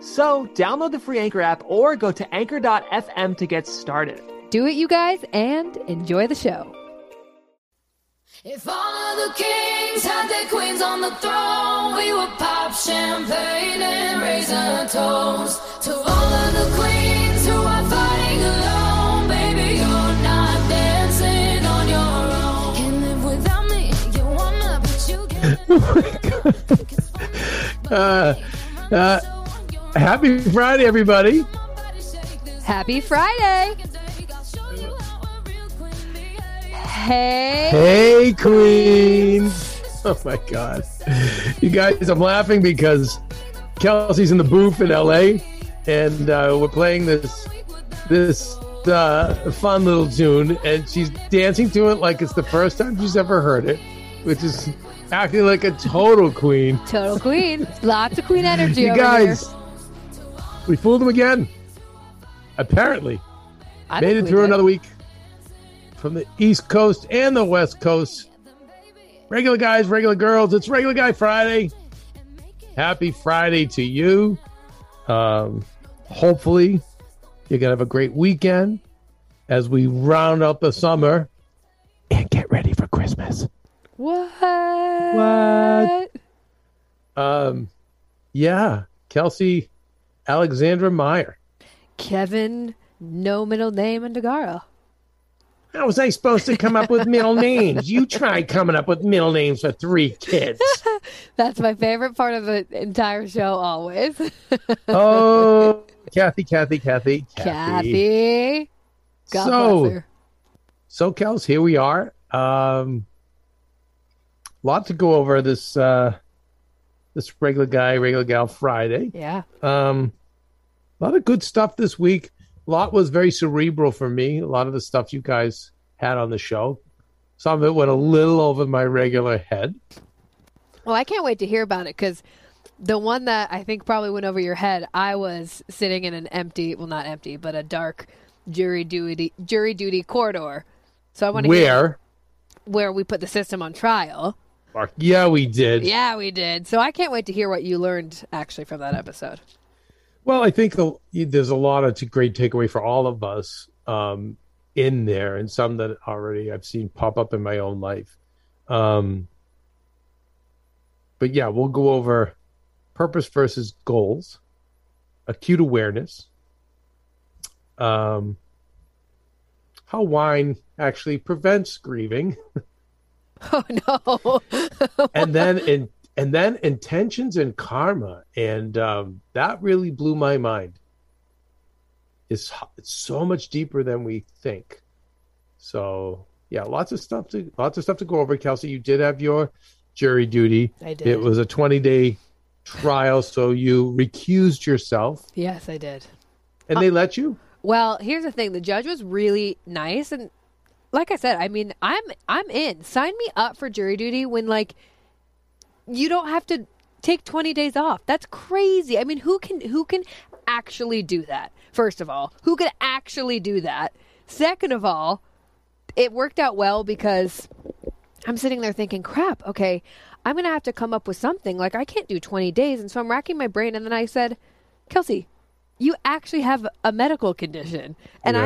So, download the free Anchor app or go to anchor.fm to get started. Do it, you guys, and enjoy the show. If all of the kings had their queens on the throne, we would pop champagne and raise a toast to all of the queens who are fighting alone. Baby, you're not dancing on your own. Can't live without me. You wanna, but you can't. Uh, uh, happy Friday, everybody. Happy Friday! Hey, Hey, Queens. Oh, my God. You guys, I'm laughing because Kelsey's in the booth in LA and uh, we're playing this this uh, fun little tune and she's dancing to it like it's the first time she's ever heard it, which is acting like a total queen. total queen. Lots of queen energy You guys, here. We fooled them again. Apparently. I Made it through another week from the East Coast and the West Coast. Regular guys, regular girls, it's Regular Guy Friday. Happy Friday to you. Um, hopefully, you're going to have a great weekend as we round out the summer and get ready for Christmas. What? What? Um, yeah, Kelsey Alexandra Meyer. Kevin, no middle name, Undergaro. How was I supposed to come up with middle names? You tried coming up with middle names for three kids. That's my favorite part of the entire show, always. Oh, Kathy, Kathy, Kathy, Kathy. God So-. So, Kels, here we are. Um, lot to go over this uh, this regular guy, regular gal Friday. Yeah. Um, a lot of good stuff this week. A lot was very cerebral for me. A lot of the stuff you guys had on the show. Some of it went a little over my regular head. Well, I can't wait to hear about it because the one that I think probably went over your head, I was sitting in an empty, well, not empty, but a dark jury duty jury duty corridor. So I want to hear Where? where we put the system on trial. Yeah, we did. Yeah, we did. So I can't wait to hear what you learned actually from that episode. Well, I think the, there's a lot of great takeaway for all of us um, in there, and some that already I've seen pop up in my own life. Um, but yeah, we'll go over purpose versus goals, acute awareness, um, how wine actually prevents grieving, Oh no. and then in and then intentions and karma, and um, that really blew my mind. It's, it's so much deeper than we think. So yeah, lots of stuff to lots of stuff to go over. Kelsey, you did have your jury duty. I did. It was a twenty day trial, so you recused yourself, yes, I did. and they let you. Well, here's the thing: the judge was really nice, and like I said, I mean, I'm I'm in. Sign me up for jury duty when like you don't have to take 20 days off. That's crazy. I mean, who can who can actually do that? First of all, who can actually do that? Second of all, it worked out well because I'm sitting there thinking, crap, okay, I'm going to have to come up with something. Like, I can't do 20 days. And so I'm racking my brain. And then I said, Kelsey, you actually have a medical condition. And Yeah.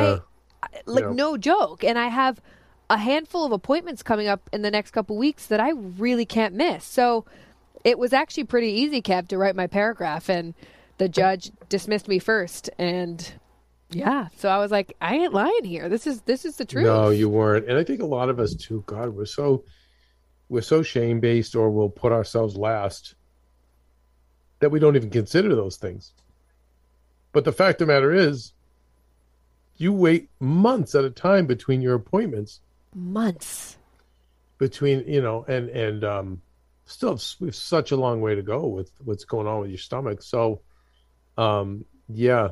I, I- like, Yeah. no joke. And I have a handful of appointments coming up in the next couple weeks that I really can't miss. So it was actually pretty easy, Kev, to write my paragraph. And the judge dismissed me first. And yeah, so I was like, I ain't lying here. This is this is the truth. No, you weren't. And I think a lot of us too, God, we're so we're so shame based or we'll put ourselves last that we don't even consider those things. But the fact of the matter is you wait months at a time between your appointments, months. between you know, and and um still have, we have such a long way to go with what's going on with your stomach. So um yeah,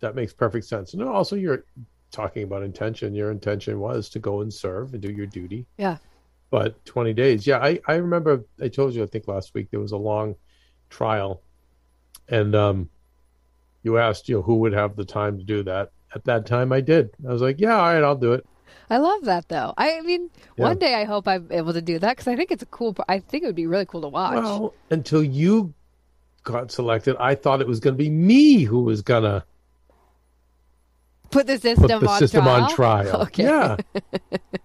that makes perfect sense. And also you're talking about intention. Your intention was to go and serve and do your duty. Yeah. But 20 days. Yeah, I, I remember I told you I think last week there was a long trial and um you asked you know who would have the time to do that. At that time I did. I was like, yeah, all right, I'll do it. I love that though. I mean, Yeah. one day I hope I'm able to do that because I think it's a cool. I think it would be really cool to watch. Well, until you got selected, I thought it was going to be me who was going to put the system put the on system trial. on trial. Okay. Yeah.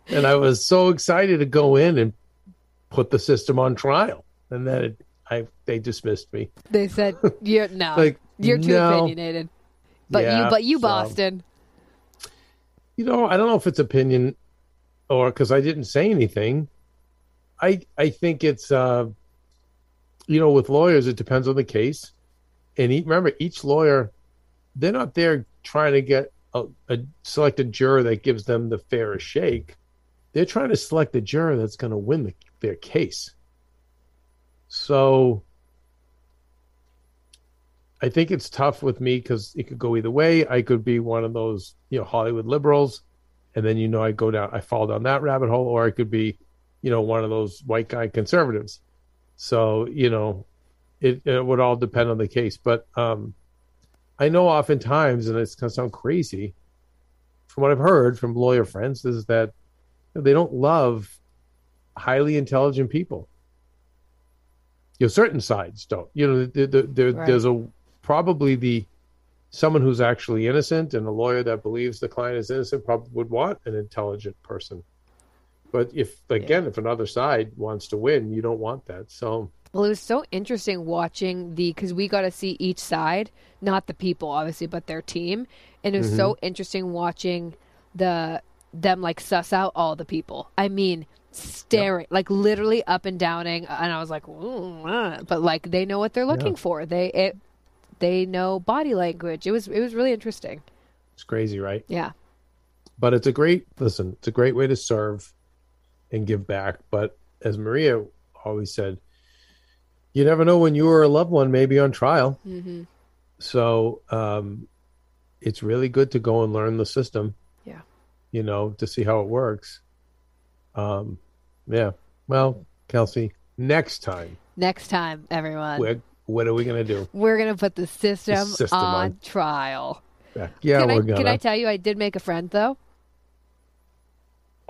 and I was so excited to go in and put the system on trial. And then it, I they dismissed me. They said you're no, Like, you're too no. opinionated. But Yeah, you, but you, so- Boston. You know, I don't know if it's opinion or because I didn't say anything. I I think it's uh you know, with lawyers it depends on the case. And e remember each lawyer they're not there trying to get a, a select a juror that gives them the fairest shake. They're trying to select a juror that's going to win the, their case. So I think it's tough with me because it could go either way. I could be one of those, you know, Hollywood liberals, and then you know I go down, I fall down that rabbit hole, or I could be, you know, one of those white guy conservatives. So you know, it, it would all depend on the case. But um, I know oftentimes, and it's going to sound crazy, from what I've heard from lawyer friends, is that they don't love highly intelligent people. You know, certain sides don't. You know, Right. there's a probably the someone who's actually innocent and a lawyer that believes the client is innocent probably would want an intelligent person. But if again, if another side wants to win, you don't want that. So Well, it was so interesting watching the because we got to see each side, not the people obviously, but their team, and it was so Mm-hmm. interesting watching the them like suss out all the people. I mean, staring like literally up and downing, and I was like, "Ooh, uh," but like they know what they're looking for. They it they know body language. It was it was really interesting. it's crazy, right? Yeah, But it's a great listen. It's a great way to serve and give back. But as Maria always said, you never know when you or a loved one may be on trial. mm-hmm. So um, it's really good to go and learn the system. Yeah. You know, to see how it works. Um, yeah. Well, Kelsey, next time, Next time, everyone, we're, what are we gonna do? We're gonna put the system, system on, on. trial. Yeah, yeah can, we're I, gonna. can I tell you, I did make a friend though.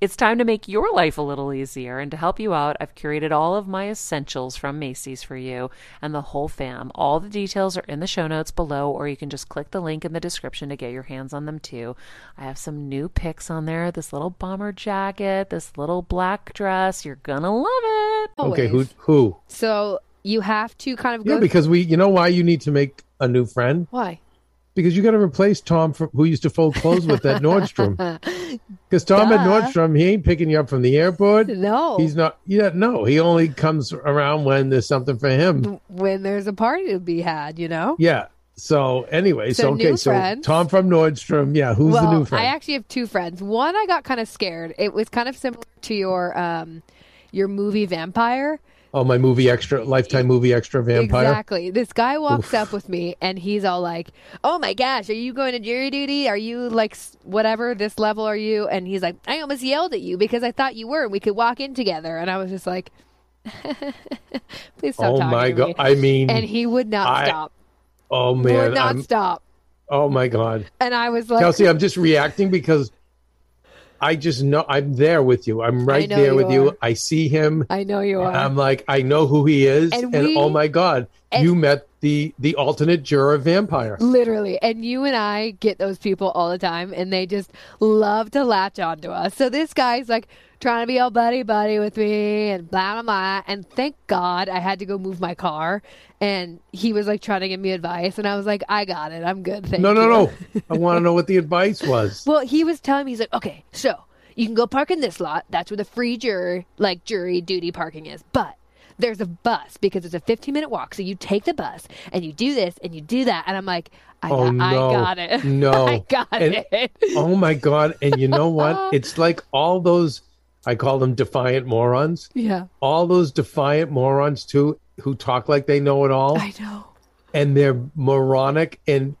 it's time to make your life a little easier. And to help you out, I've curated all of my essentials from Macy's for you and the whole fam. All the details are in the show notes below, or you can just click the link in the description to get your hands on them too. I have some new picks on there this little bomber jacket, this little black dress. You're gonna love it. okay, who who? So you have to kind of Yeah, because we, you know, why you need to make a new friend Why? Because you got to replace Tom from, who used to fold clothes with that Nordstrom. Because Tom at Nordstrom, he ain't picking you up from the airport. No. He's not. Yeah, no. He only comes around when there's something for him. when there's a party to be had, you know. Yeah. So anyway, so, So okay, so friends. Tom from Nordstrom. Yeah, who's well, the new friend? I actually have two friends. One, I got kind of scared. It was kind of similar to your um, your movie Vampire. Oh, my movie extra, lifetime movie extra vampire. Exactly. This guy walks up with me and he's all like, "Oh my gosh, are you going to jury duty? Are you like whatever this level are you?" And he's like, "I almost yelled at you because I thought you were and we could walk in together." And I was just like, "Please stop Oh talking my god! me." I mean, and he would not I- stop. oh man. would not I'm, stop. oh my god, And I was like, Kelsey, I'm just reacting because I just know I'm there with you. I'm right there you with you. I see him. "I know you are." I'm like, I know who he is, And and, we- oh my god, and- you met the the alternate juror vampire. Literally. And you and I get those people all the time and they just love to latch onto us. So this guy's like trying to be all buddy buddy with me and blah blah blah. And thank God I had to go move my car and he was like trying to give me advice and I was like, I got it. I'm good. Thank No, no, you." no. I want to know what the advice was. Well, he was telling me he's like, okay, so you can go park in this lot. That's where the free juror, like jury duty parking is. But there's a bus because it's a 15 minute walk. So you take the bus and you do this and you do that. And I'm like, I, Oh, got, I got it. No. I got And- it. Oh my god! And you know what? It's like all those. I call them defiant morons. yeah, All those defiant morons too, who talk like they know it all. I know. and they're moronic. And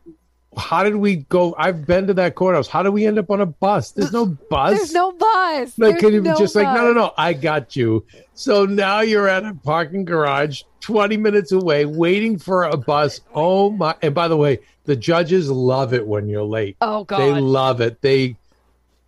how did we go? I've been to that courthouse. How do we end up on a bus? There's no bus. There's no bus. Like, There's can you no just like, no, no, no, I got you. So now you're at a parking garage 20 minutes away waiting for a bus. Oh my. And by the way, the judges love it when you're late. Oh, God. They love it. They,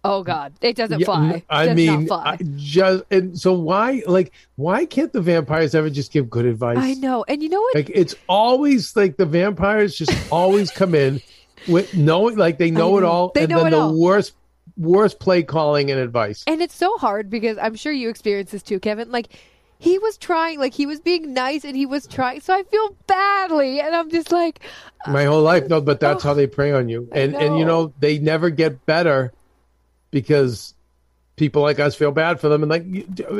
oh, God. It doesn't yeah, fly. I Does mean, fly. I just, and so why, like, why can't the vampires ever just give good advice? I know. And you know what? Like it's always like the vampires just always come in with knowing like they know, it all They and know then it the all. worst worst play calling and advice. And it's so hard because I'm sure you experience this too, Kevin. Like he was trying, like he was being nice and he was trying. So I feel badly, and I'm just like, My whole life, no, but that's how they prey on you. And and you know, they never get better because people like us feel bad for them and like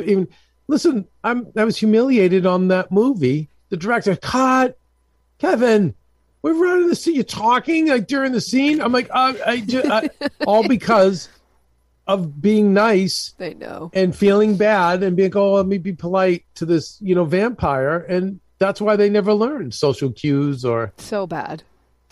even listen, I'm I was humiliated on that movie. The director, cut, Kevin. We're running the scene. You're talking like during the scene. I'm like, uh, I just, uh, all because of being nice They know. and feeling bad and being, oh, let me be polite to this, you know, vampire. And that's why they never learn social cues or, So bad.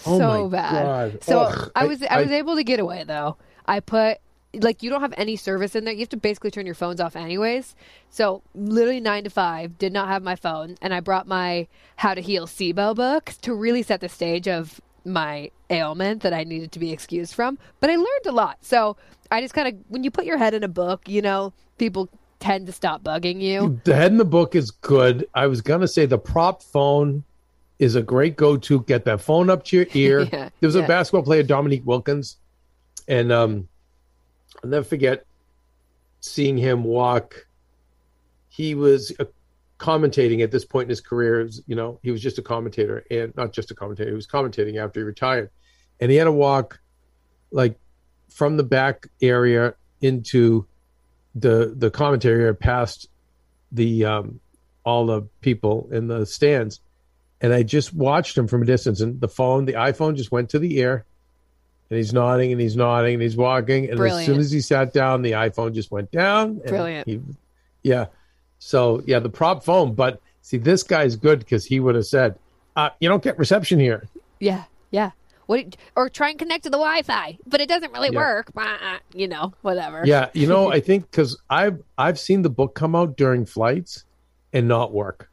Oh so bad. God. So Ugh. I I- was I, I- was able to get away though. I put like you don't have any service in there. You have to basically turn your phones off anyways. So literally nine to five, did not have my phone, and I brought my How to Heal SIBO book to really set the stage of my ailment that I needed to be excused from. But I learned a lot. So I just kind of when you put your head in a book, you know, people tend to stop bugging you. the head in the book is good. I was going to say the prop phone is a great go to. Get that phone up to your ear. Yeah, there was yeah. a basketball player, Dominique Wilkins, and um, I'll never forget. seeing him walk. He was uh, commentating at this point in his career. You know, he was just a commentator, and not just a commentator. He was commentating after he retired, and he had to walk like from the back area into the the commentary area past the um, all the people in the stands, and I just watched him from a distance, and the phone, the iPhone, just went to the ear, and he's nodding and he's nodding and he's walking, and Brilliant. as soon as he sat down, the iPhone just went down. and Brilliant. He, yeah. So yeah, the prop phone, but see, this guy's good because he would have said, uh, "You don't get reception here." Yeah, yeah. What? Or try and connect to the Wi-Fi, but it doesn't really Yeah. work. Bah, You know, whatever. Yeah, you know, I think because I've I've seen the book come out during flights and not work.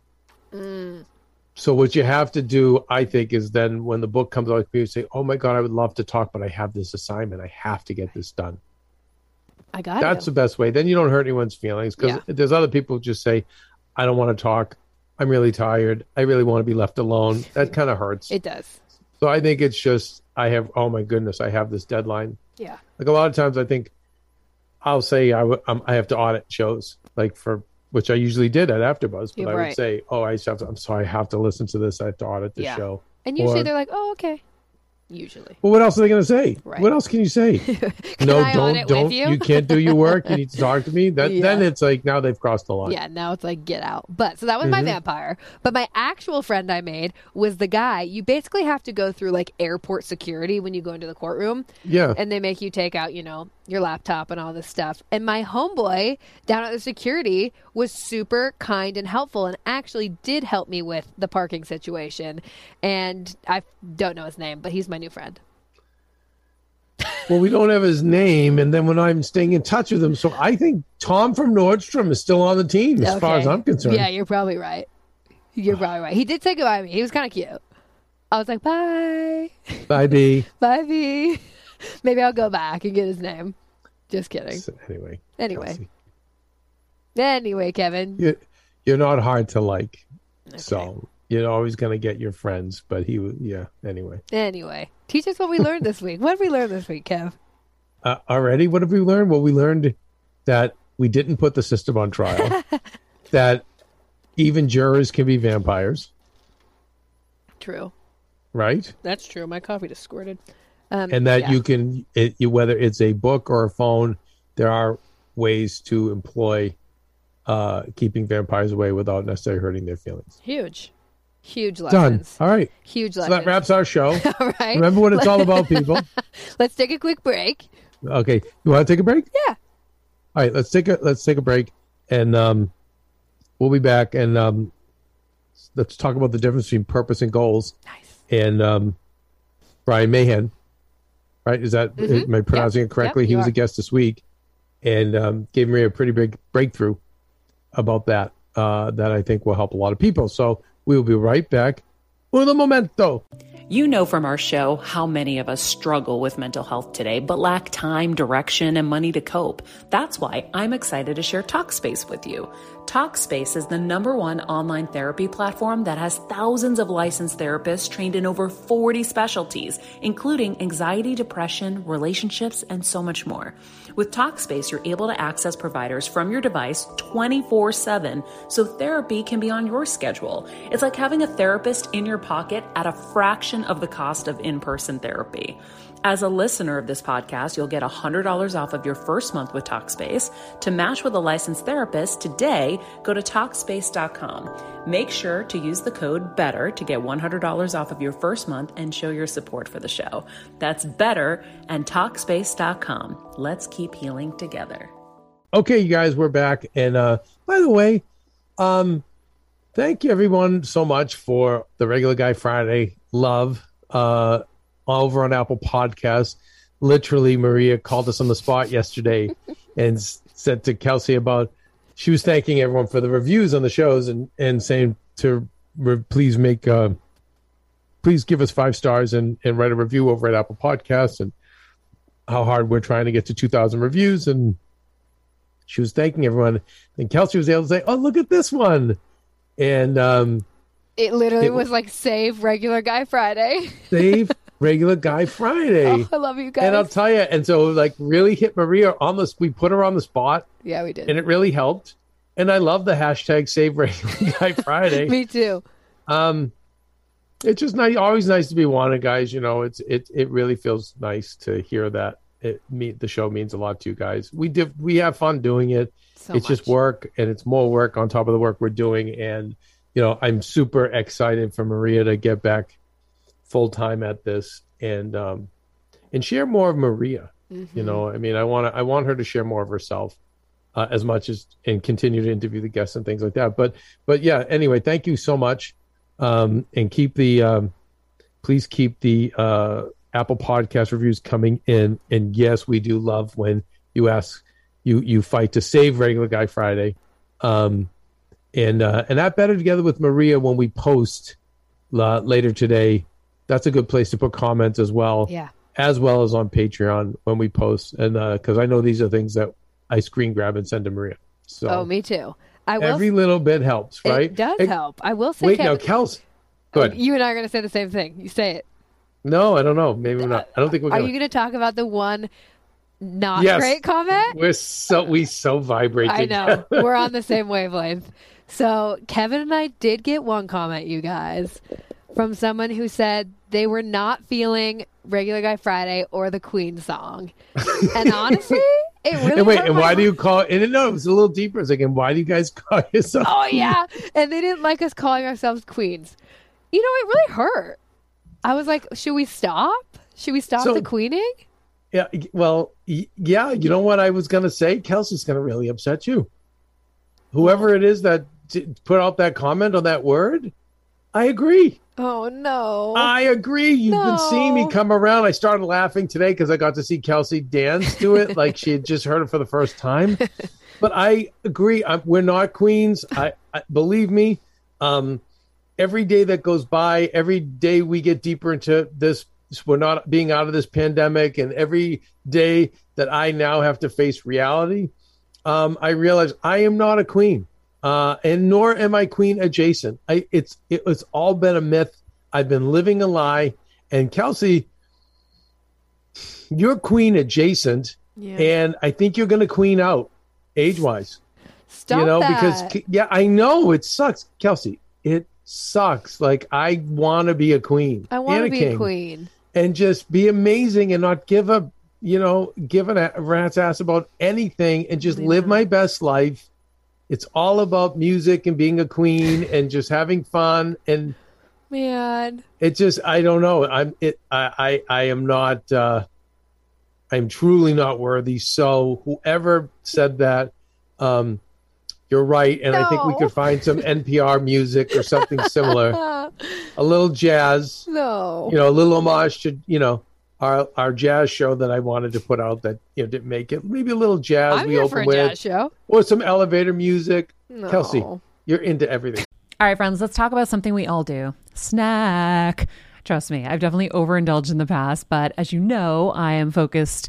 So what you have to do, I think, is then when the book comes out, you say, "Oh my god, I would love to talk, but I have this assignment. I have to get this done." I got That's you. the best way. Then you don't hurt anyone's feelings because Yeah. there's other people who just say, "I don't want to talk. I'm really tired. I really want to be left alone." That kind of hurts. It does. so I think it's just I have. Oh my goodness, I have this deadline. Yeah. Like a lot of times, I think I'll say I, w- um, I have to audit shows, like for which I usually did at AfterBuzz, but I right. would say, "Oh, I just have to, I'm sorry, I have to listen to this. I have to audit the Yeah. show." And usually Or- they're like, "Oh, okay." Usually. Well, what else are they going to say? Right. What else can you say? no, I don't, audit with don't. you? can't do your work. You need to talk to me. That Yeah. then it's like now they've crossed the line. Yeah, now it's like get out. But so that was my Mm-hmm. vampire. But my actual friend I made was the guy. You basically have to go through like airport security when you go into the courtroom. Yeah. and they make you take out, you know, your laptop and all this stuff. And my homeboy down at the security was super kind and helpful and actually did help me with the parking situation. And I don't know his name, but he's my new friend. Well, we don't have his name, and then we're not even staying in touch with him. So I think Tom from Nordstrom is still on the team, as far as I'm concerned. Yeah, you're probably right. You're probably right. He did say goodbye to me. He was kind of cute. I was like, bye. Bye, B. Bye, V. Maybe I'll go back and get his name. Just kidding. So anyway. Anyway. Kelsey, Anyway, Kevin. you're, you're not hard to like. So you're always going to get your friends, but he, was yeah. Anyway, Anyway, teach us what we learned this week. What did we learn this week, Kev? uh, already, what have we learned? Well, we learned that we didn't put the system on trial. that even jurors can be vampires, True. right? That's true. My coffee just squirted. Um, and that yeah. you can it, you, whether it's a book or a phone there are ways to employ uh keeping vampires away without necessarily hurting their feelings huge, huge lessons. done all right Huge so lessons. that wraps our show All right. remember what it's all about people Let's take a quick break. okay you want to take a break Yeah. all right let's take a let's take a break and um we'll be back and um let's talk about the difference between purpose and goals Nice. and um Brian Mahan, right? Is that am I pronouncing it correctly? Yep, he you was a guest this week and um, gave me a pretty big breakthrough about that uh, that I think will help a lot of people. So we will be right back. Uno momento. You know from our show how many of us struggle with mental health today, but lack time, direction, and money to cope. That's why I'm excited to share Talkspace with you. Talkspace is the number one online therapy platform that has thousands of licensed therapists trained in over 40 specialties, including anxiety, depression, relationships, and so much more. With Talkspace, you're able to access providers from your device 24 7, so therapy can be on your schedule. It's like having a therapist in your pocket at a fraction of the cost of in person therapy. As a listener of this podcast, you'll get $100 off of your first month with Talkspace. To match with a licensed therapist today, go to Talkspace.com. Make sure to use the code BETTER to get $100 off of your first month and show your support for the show. That's BETTER and Talkspace.com. Let's keep healing together. Okay, you guys, we're back. And uh, by the way, um, thank you everyone so much for the regular guy Friday love uh, over on Apple Podcasts. Literally, Maria called us on the spot yesterday and said to Kelsey about she was thanking everyone for the reviews on the shows and and saying to re- please make uh, please give us five stars and and write a review over at Apple Podcasts and how hard we're trying to get to 2,000 reviews and she was thanking everyone. And Kelsey was able to say, "Oh, look at this one," and um, It literally It- was like save regular guy Friday. save regular guy Friday. Oh, I love you guys. and I'll tell you, and so like really hit Maria on the. We put her on the spot, yeah, we did. and it really helped. And I love the hashtag Save Regular Guy Friday. Me too. Um, it's just nice, always nice to be wanted, guys. You know, it's it it really feels nice to hear that. It me the show means a lot to you guys. We did we have fun doing it. So it's just work, and it's more work on top of the work we're doing. And you know, I'm super excited for Maria to get back full time at this and um and share more of Maria. Mm-hmm. You know, I mean, I want to I want her to share more of herself uh, as much as and continue to interview the guests and things like that. But but yeah, anyway, thank you so much, um, and keep the um, please keep the uh, Apple Podcast reviews coming in. And yes, we do love when you ask you you fight to save regular guy Friday, um, and uh, and that better together with Maria when we post uh, later today. That's a good place to put comments as well Yeah. as well as on Patreon when we post, and uh, because I know these are things that I screen grab and send to Maria. So Oh, me too. I will. every little bit helps, right? It does Hey, help. I will say. Wait, now, Kevin, Kels. Good. You and I are going to say the same thing. You say it. No, I don't know. Maybe we're not. I don't think we're gonna. you going to talk about the one not Yes. great comment? We're so we so vibrate. I know. We're on the same wavelength. So Kevin and I did get one comment, you guys, from someone who said they were not feeling Regular Guy Friday or the Queen song. And honestly, it really and wait, and why do you call? And no, it was a little deeper. It's like, and why do you guys call yourself? Oh yeah. And they didn't like us calling ourselves queens. You know, it really hurt. I was like, should we stop? Should we stop So- the queening? Yeah. Well, y- yeah. You know what I was gonna say? Kelsey's gonna really upset you. Whoever it is that put out that comment on that word, I agree. Oh no. I agree. You've been seeing me come around. I started laughing today because I got to see Kelsey dance to it like she had just heard it for the first time. But I agree. i we're not queens. I, I believe me. Um, every day that goes by, every day we get deeper into this. We're not being out of this pandemic, and every day that I now have to face reality, um, I realize I am not a queen, uh, and nor am I queen adjacent. I, it's it, it's all been a myth. I've been living a lie. And Kelsey, you're queen adjacent, yeah. and I think you're going to queen out age wise. Stop you know, that. because yeah, I know it sucks, Kelsey. It sucks. Like I want to be a queen. I want to be a queen. and just be amazing and not give a you know give a rat's ass about anything and just I live my best life it's all about music and being a queen and just having fun and Man. it just i don't know. I'm it i i, I am not uh i'm truly not worthy. So whoever said that um you're right. And i think we could find some npr music or something similar. A little jazz. No. you know, a little homage to you know our our jazz show that I wanted to put out that you know didn't make it. Maybe a little jazz I'm we here open for a with, jazz show. or some elevator music. No. Kelsey, you're into everything. All right, friends, let's talk about something we all do snack. Trust me, I've definitely overindulged in the past, but as you know, I am focused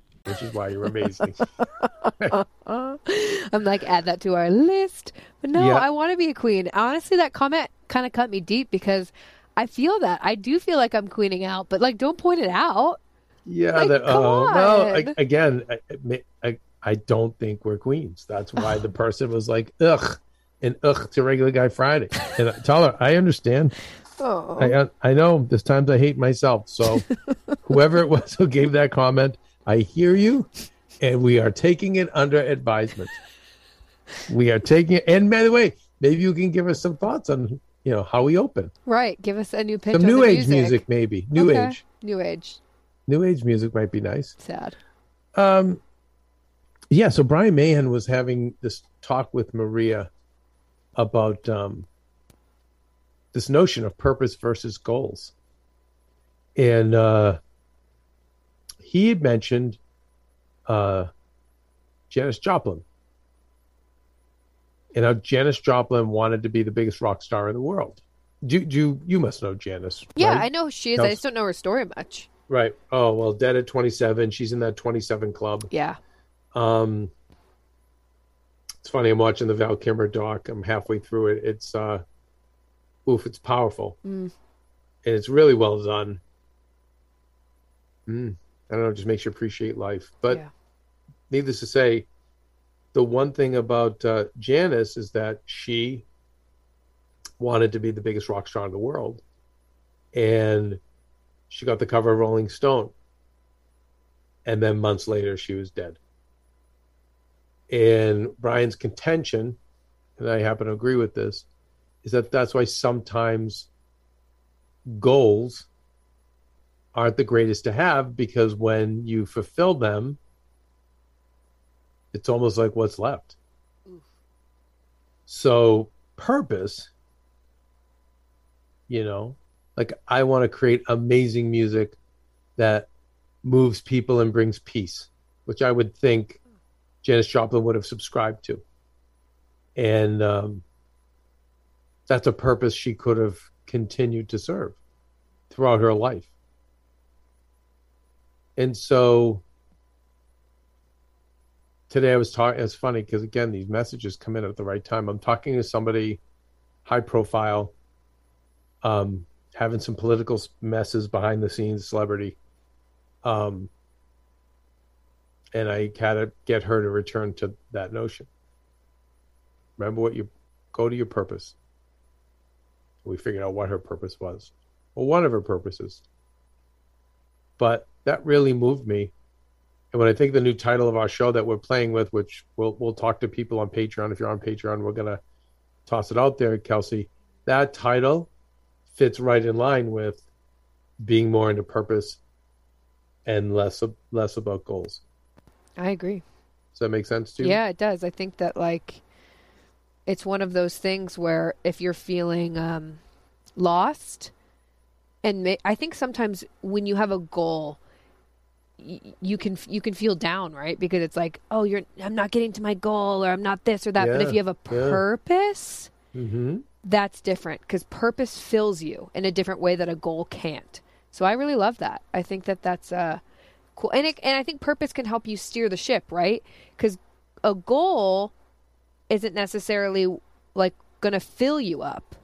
Which is why you're amazing. I'm like, add that to our list. But no, Yeah. I want to be a queen. Honestly, that comment kind of cut me deep because I feel that. I do feel like I'm queening out, but like, don't point it out. yeah. Like, that, come uh, well, on. I, again, I, I I don't think we're queens. That's why the person was like, ugh, and ugh to regular guy Friday. And I tell her, I understand. Oh, I I know. There's times I hate myself. So whoever it was who gave that comment, I hear you, and we are taking it under advisement. we are taking it. And by the way, maybe you can give us some thoughts on you know how we open. Right. Give us a new pitch. Some new the age music, maybe. New Okay. age. New age. New age music might be nice. Sad. Um, yeah. So Brian Mahan was having this talk with Maria about um, this notion of purpose versus goals, and uh, he had mentioned uh, Janis Joplin, and how Janis Joplin wanted to be the biggest rock star in the world. Do, do you must know Janis? Yeah, right? I know who she is. Kels- I just don't know her story much. Right. Oh well, dead at twenty seven. She's in that twenty seven club. Yeah. Um, it's funny. I'm watching the Val Kilmer doc. I'm halfway through it. It's uh, oof, it's powerful, Mm. and it's really well done. Mm, I don't know. It just makes you appreciate life. But Yeah. needless to say, the one thing about uh, Janis is that she wanted to be the biggest rock star in the world, and she got the cover of Rolling Stone. And then months later, she was dead. And Brian's contention, and I happen to agree with this, is that that's why sometimes goals aren't the greatest to have because when you fulfill them, it's almost like what's left. So, purpose, you know, like I want to create amazing music that moves people and brings peace, which I would think Janis Joplin would have subscribed to. And um, that's a purpose she could have continued to serve throughout her life. And so today I was talking, it's funny because again, these messages come in at the right time. I'm talking to somebody high profile, um, having some political messes behind the scenes, celebrity. Um, and I had to get her to return to that notion. Remember what you go to your purpose. We figured out what her purpose was. Well, one of her purposes. But that really moved me. And when I think the new title of our show that we're playing with, which we'll we'll talk to people on Patreon. If you're on Patreon, we're gonna toss it out there, Kelsey. That title fits right in line with being more into purpose and less of, less about goals. I agree. Does that make sense to you? Yeah, it does. I think that like it's one of those things where if you're feeling um, lost, and ma- I think sometimes when you have a goal, you can you can feel down, right? Because it's like, oh, you're I'm not getting to my goal, or I'm not this or that. But if you have a yeah. purpose, Mm-hmm. that's different because purpose fills you in a different way that a goal can't. So I really love that. I think that that's uh, cool, and it, and I think purpose can help you steer the ship, right? Because a goal isn't necessarily like going to fill you up,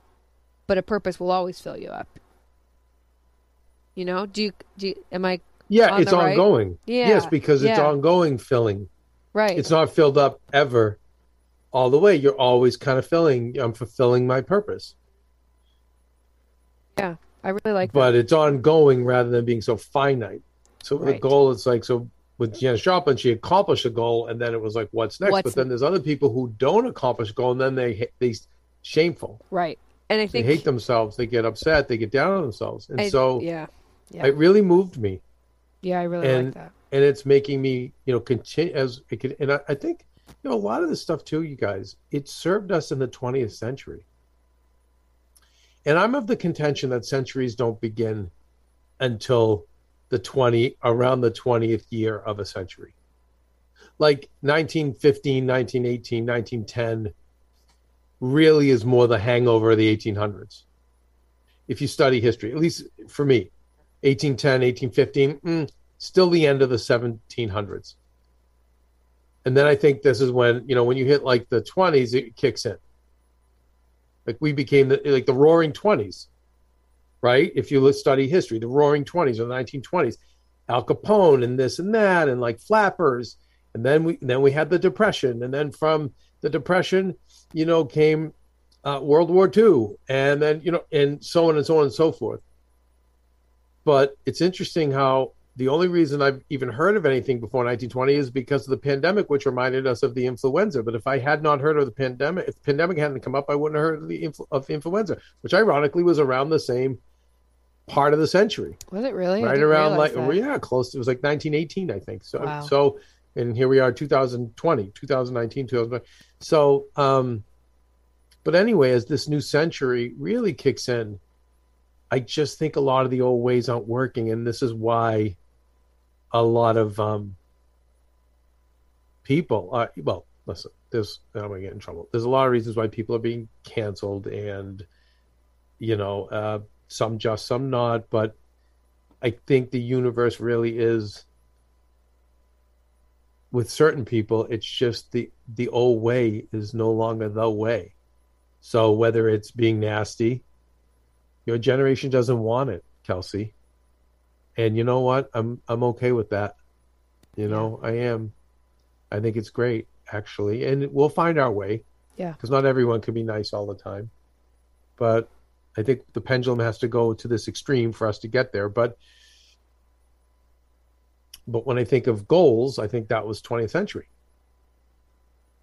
but a purpose will always fill you up. You know? Do you do? You, am I Yeah, On it's right? ongoing. Yeah, Yes, because it's yeah. ongoing filling. right? It's not filled up ever all the way. You're always kind of filling. I'm fulfilling my purpose. yeah, I really like that. but it's ongoing rather than being so finite. So the goal is like so with Janis Joplin, she accomplished a goal, and then it was like, what's next? What's but then there's other people who don't accomplish a goal, and then they they shameful. Right, and I think They hate themselves. They get upset. They get down on themselves, and I- so yeah, yeah, it really moved me, yeah, I really and- like that. and it's making me you know continue as it could, and I, I think you know a lot of this stuff too, you guys. It served us in the 20th century. And I'm of the contention that centuries don't begin until the 20 around the 20th year of a century. Like 1915, 1918, 1910 really is more the hangover of the 1800s. If you study history, at least for me, 1810, 1815, mm, still the end of the 1700s. And then I think this is when, you know, when you hit like the 20s, it kicks in. Like we became the, like the roaring 20s, right? If you study history, the roaring 20s or the 1920s, Al Capone and this and that, and like flappers. And then we, then we had the depression. And then from the depression, you know, came uh, World War II. And then, you know, and so on and so on and so forth. But it's interesting how the only reason I've even heard of anything before 1920 is because of the pandemic, which reminded us of the influenza. But if I had not heard of the pandemic, if the pandemic hadn't come up, I wouldn't have heard of the, influ- of the influenza, which ironically was around the same part of the century, Was it really? Right around like that. yeah, close. It was like 1918, I think. So Wow. so, and here we are, 2020, 2019, 2020. So, um, but anyway, as this new century really kicks in, I just think a lot of the old ways aren't working, and this is why a lot of um, people. Uh, well, listen, there's I'm gonna get in trouble. There's a lot of reasons why people are being canceled, and you know, uh, some just, some not. But I think the universe really is. With certain people, it's just the the old way is no longer the way. So whether it's being nasty, your generation doesn't want it, Kelsey. And you know what? I'm I'm okay with that. You know, I am. I think it's great, actually, and we'll find our way. Yeah. Because not everyone can be nice all the time, but I think the pendulum has to go to this extreme for us to get there. But but when I think of goals, I think that was 20th century.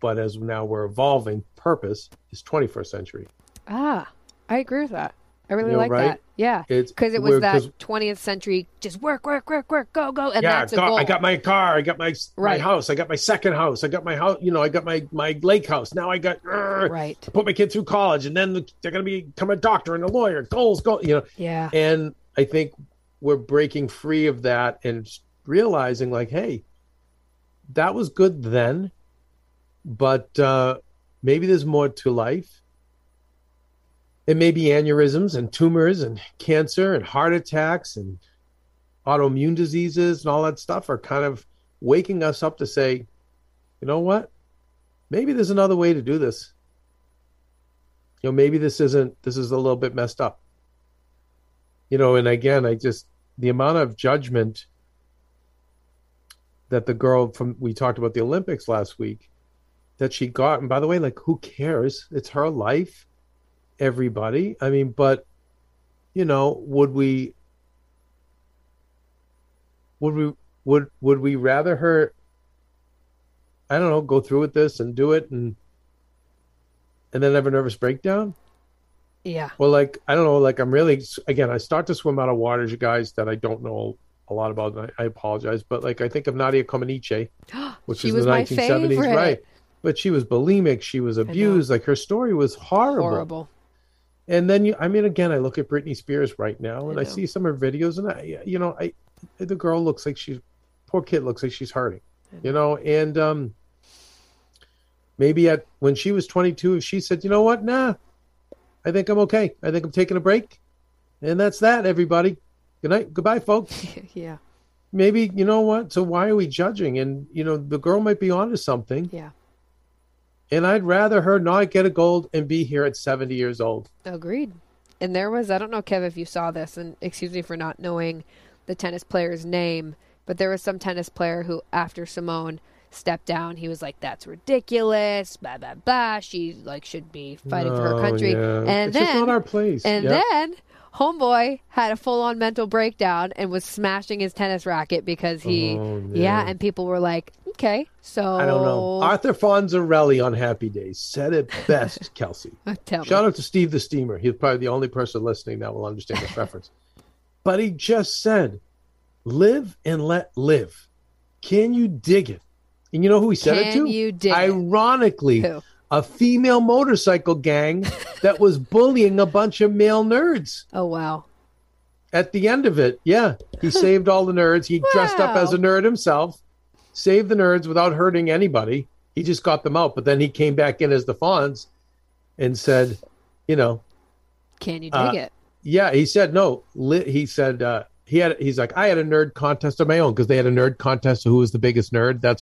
But as now we're evolving, purpose is 21st century. Ah, I agree with that. I really You're like right. that. Yeah. Because it was that 20th century, just work, work, work, work, go, go. And yeah, that's a goal. I got my car, I got my my house, I got my second house, I got my house, you know, I got my my lake house. Now I got uh, Right. put my kid through college, and then they're going to become a doctor and a lawyer. Goals, go, you know. Yeah. And I think we're breaking free of that and realizing, like, hey, that was good then, but uh, maybe there's more to life. It may be aneurysms and tumors and cancer and heart attacks and autoimmune diseases and all that stuff are kind of waking us up to say, you know what? Maybe there's another way to do this. You know, maybe this isn't, this is a little bit messed up. You know, and again, I just, the amount of judgment that the girl from, we talked about the Olympics last week, that she got. And by the way, like, who cares? It's her life, everybody. I mean, but, you know, would we, would we, would, would we rather her, I don't know, go through with this and do it and, and then have a nervous breakdown? Yeah. Well, like I don't know, like I'm really again. I start to swim out of waters, you guys, that I don't know a lot about. And I, I apologize, but like I think of Nadia Comaneci, which She was the 1970s, favorite. right? But she was bulimic. She was abused. Like her story was horrible. Horrible. And then you, I mean, again, I look at Britney Spears right now, and I I, see some of her videos, and I, you know, I, the girl looks like she's, poor kid looks like she's hurting, you know, and um, maybe at when she was 22, if she said, you know what, nah, I think I'm okay. I think I'm taking a break, and that's that. Everybody, good night, goodbye, folks. yeah. Maybe you know what. So why are we judging? And you know, the girl might be onto something, Yeah. And I'd rather her not get a gold and be here at 70 years old. Agreed. And there was, I don't know, Kev, if you saw this, and excuse me for not knowing the tennis player's name, but there was some tennis player who, after Simone stepped down, he was like, "That's ridiculous." Blah blah blah. She like should be fighting for her Oh, country. yeah. And it's then, just not our place. and Yep. then, homeboy had a full-on mental breakdown and was smashing his tennis racket because he, Oh, yeah. And people were like, "Okay, so I don't know. Arthur Fonzarelli on Happy Days said it best, Kelsey. Tell me. Shout out to Steve the Steamer. He's probably the only person listening that will understand this reference. But he just said, live and let live. Can you dig it? And you know who he said it to? you dig it? Ironically, Who? A female motorcycle gang that was bullying a bunch of male nerds. Oh wow. At the end of it, yeah, he saved all the nerds. He dressed up as a nerd himself, saved the nerds without hurting anybody. He just got them out. But then he came back in as the Fonz and said, you know, Can you dig Uh, it? yeah, he said no. Li- he said uh, he had. He's like, I had a nerd contest of my own because they had a nerd contest of who was the biggest nerd. That's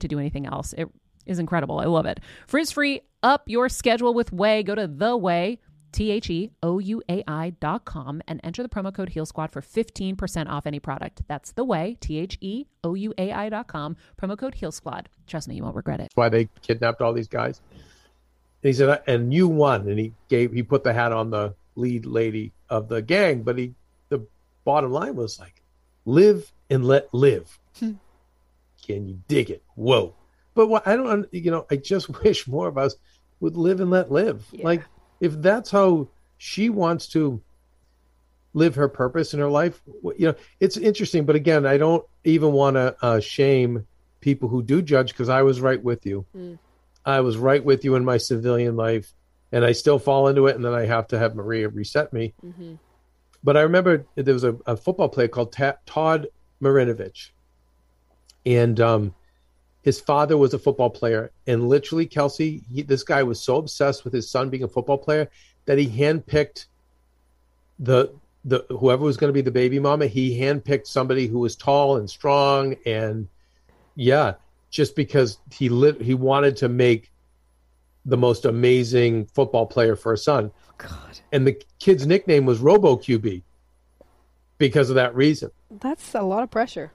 to do anything else. It is incredible. I love it. Frizz free, up your schedule with Ouai. Go to the Ouai. T H E O U A I dot com and enter the promo code Heal Squad for 15% off any product. That's the Ouai, T H E O U A I dot com, promo code Heal Squad. Trust me, you won't regret it. That's why they kidnapped all these guys. And he said, and you won. And he gave, he put the hat on the lead lady of the gang. But he, the bottom line was like, live and let live. Can you dig it? Whoa. But what I don't, you know, I just wish more of us would live and let live. Yeah. Like, if that's how she wants to live her purpose in her life, you know, it's interesting. But again, I don't even want to uh, shame people who do judge because I was right with you. I was right with you in my civilian life, and I still fall into it, and then I have to have Maria reset me. But I remember there was a, a football player called Ta- Todd Marinovich, and um, his father was a football player, and literally, Kelsey, he, this guy was so obsessed with his son being a football player that he handpicked the the whoever was going to be the baby mama. He handpicked somebody who was tall and strong, and yeah, just because he lit, he wanted to make the most amazing football player for a son. God, And the kid's nickname was Robo QB because of that reason, that's a lot of pressure.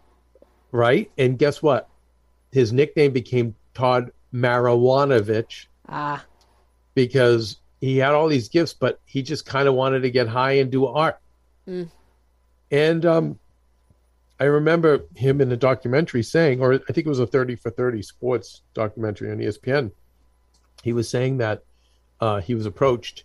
Right? And guess what? His nickname became Todd Marijuanovich Ah, because he had all these gifts, but he just kind of wanted to get high and do art. Mm. And um, I remember him in the documentary saying, or I think it was a 30 for 30 sports documentary on ESPN. He was saying that uh, he was approached.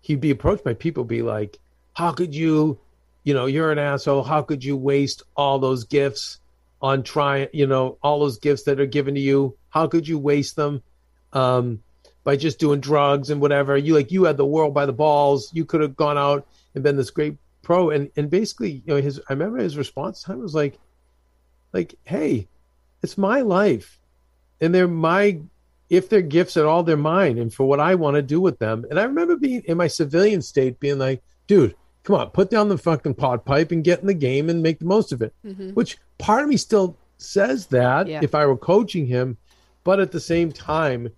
He'd be approached by people, be like, How could you, you know, you're an asshole. How could you waste all those gifts on trying, you know, all those gifts that are given to you? How could you waste them? Um, by just doing drugs and whatever. You like you had the world by the balls. You could have gone out and been this great pro. And and basically, you know, his I remember his response time was like, like, hey, it's my life, and they're my. If they're gifts at all, they're mine, and for what I want to do with them. And I remember being in my civilian state, being like, dude, come on, put down the fucking pot pipe and get in the game and make the most of it. Mm-hmm. Which part of me still says that Yeah. if I were coaching him, but at the same time,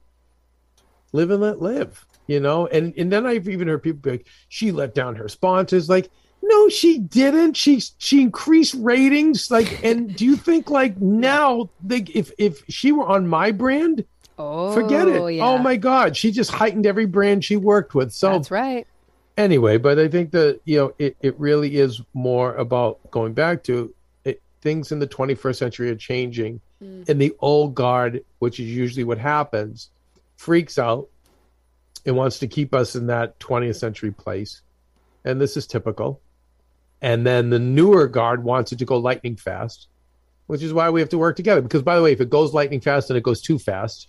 live and let live you know and and then i've even heard people be like she let down her sponsors like no she didn't she she increased ratings like and do you think like now like if if she were on my brand oh, forget it oh, oh Yeah. oh my god she just heightened every brand she worked with so That's right. Anyway but i think that you know it, it really is more about going back to it, things in the 21st century are changing. Mm. And the old guard which is usually what happens freaks out and wants to keep us in that 20th century place. And this is typical. And then the newer guard wants it to go lightning fast which is why we have to work together. Because by the way if it goes lightning fast and it goes too fast.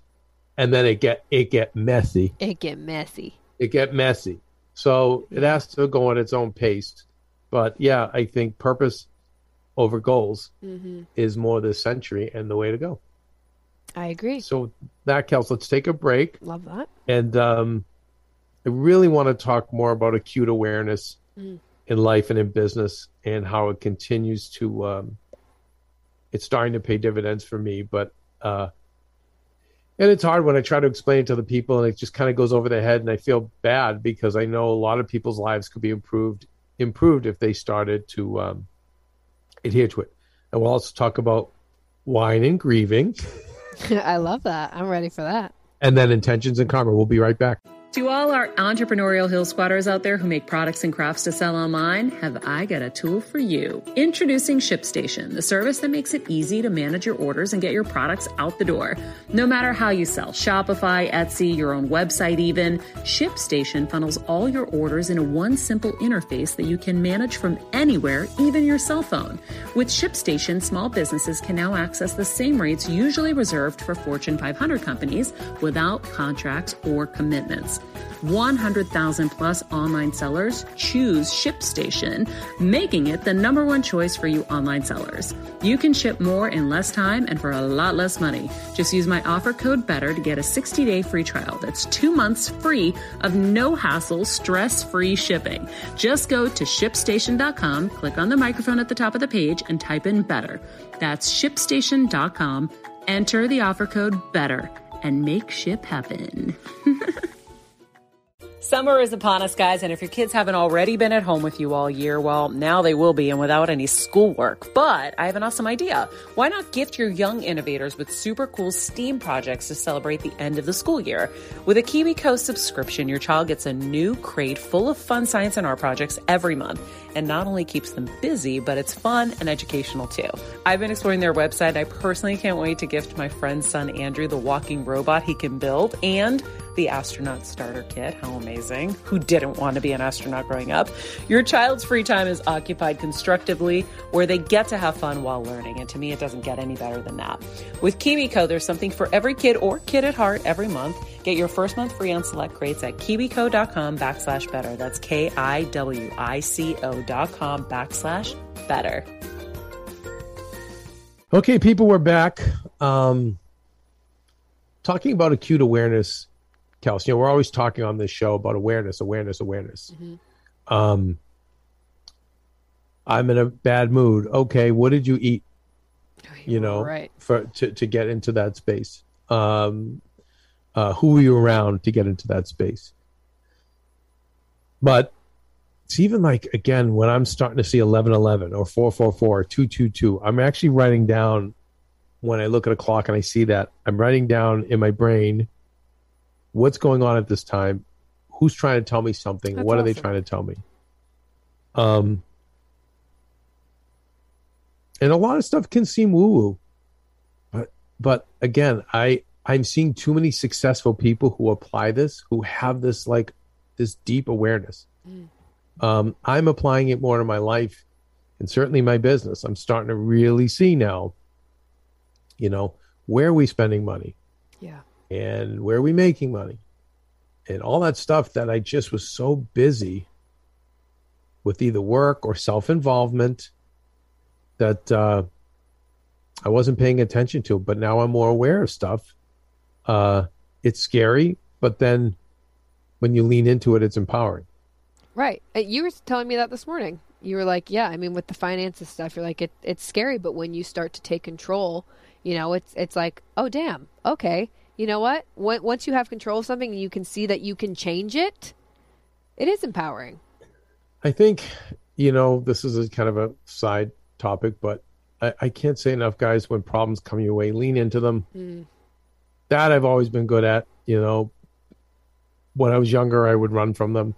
And then it get it get messy. It get messy. it get messy. So it has to go at its own pace. But yeah, I think purpose over goals is more this century and the way to go. I agree. So that Kels, let's take a break. Love that. And um, I really want to talk more about acute awareness in life and in business and how it continues to um, it's starting to pay dividends for me. But uh, and it's hard when I try to explain it to the people and it just kind of goes over their head and I feel bad because I know a lot of people's lives could be improved improved if they started to um, adhere to it. And we'll also talk about wine and grieving I love that. I'm ready for that. and then intentions and karma. We'll be right back. To all our entrepreneurial hill squatters out there who make products and crafts to sell online, have I got a tool for you. Introducing ShipStation, the service that makes it easy to manage your orders and get your products out the door. No matter how you sell, Shopify, Etsy, your own website even, ShipStation funnels all your orders into one simple interface that you can manage from anywhere, even your cell phone. With ShipStation, small businesses can now access the same rates usually reserved for Fortune 500 companies without contracts or commitments. 100,000 plus online sellers choose ShipStation, making it the number one choice for you online sellers. You can ship more in less time and for a lot less money. Just use my offer code BETTER to get a 60 day free trial. That's two months free of no hassle, stress free shipping. Just go to shipstation.com, click on the microphone at the top of the page, and type in BETTER. That's shipstation.com. Enter the offer code BETTER and make ship happen. Summer is upon us, guys, and if your kids haven't already been at home with you all year, well, now they will be and without any schoolwork. But I have an awesome idea. Why not gift your young innovators with super cool STEAM projects to celebrate the end of the school year? With a KiwiCo subscription, your child gets a new crate full of fun science and art projects every month and not only keeps them busy, but it's fun and educational too. I've been exploring their website. I personally can't wait to gift my friend's son Andrew the walking robot he can build and the astronaut starter kit. How amazing. Who didn't want to be an astronaut growing up? Your child's free time is occupied constructively where they get to have fun while learning. And to me, it doesn't get any better than that. With KiwiCo, there's something for every kid or kid at heart every month. Get your first month free on select crates at kiwico.com backslash better. That's K I W I C O dot com backslash better. Okay, people, we're back. Um, talking about acute awareness, Kelsey. You know, we're always talking on this show about awareness, awareness, awareness. Um, I'm in a bad mood. Okay, what did you eat? You know, Right. for to to get into that space. Um, uh, who were you around to get into that space? But it's even like again when I'm starting to see 1111 or 444 or 222, I'm actually writing down when I look at a clock and I see that I'm writing down in my brain what's going on at this time, who's trying to tell me something, That's what are they trying to tell me. Um, and a lot of stuff can seem woo woo, but but again, I I'm seeing too many successful people who apply this, who have this like this deep awareness. Um, I'm applying it more to my life and certainly my business. I'm starting to really see now, you know, where are we spending money Yeah. and where are we making money and all that stuff that I just was so busy with either work or self involvement that uh, I wasn't paying attention to. But now I'm more aware of stuff. Uh, it's scary, but then when you lean into it, it's empowering. Right. Uh, You were telling me that this morning. You were like, yeah, I mean, with the finances stuff, you're like, it, it's scary, but when you start to take control, you know, it's it's like, oh, damn, okay. You know what? When, once you have control of something and you can see that you can change it, it is empowering. I think, you know, this is a kind of a side topic, but I, I can't say enough, guys, when problems come your way, lean into them. That I've always been good at. You know, when I was younger, I would run from them.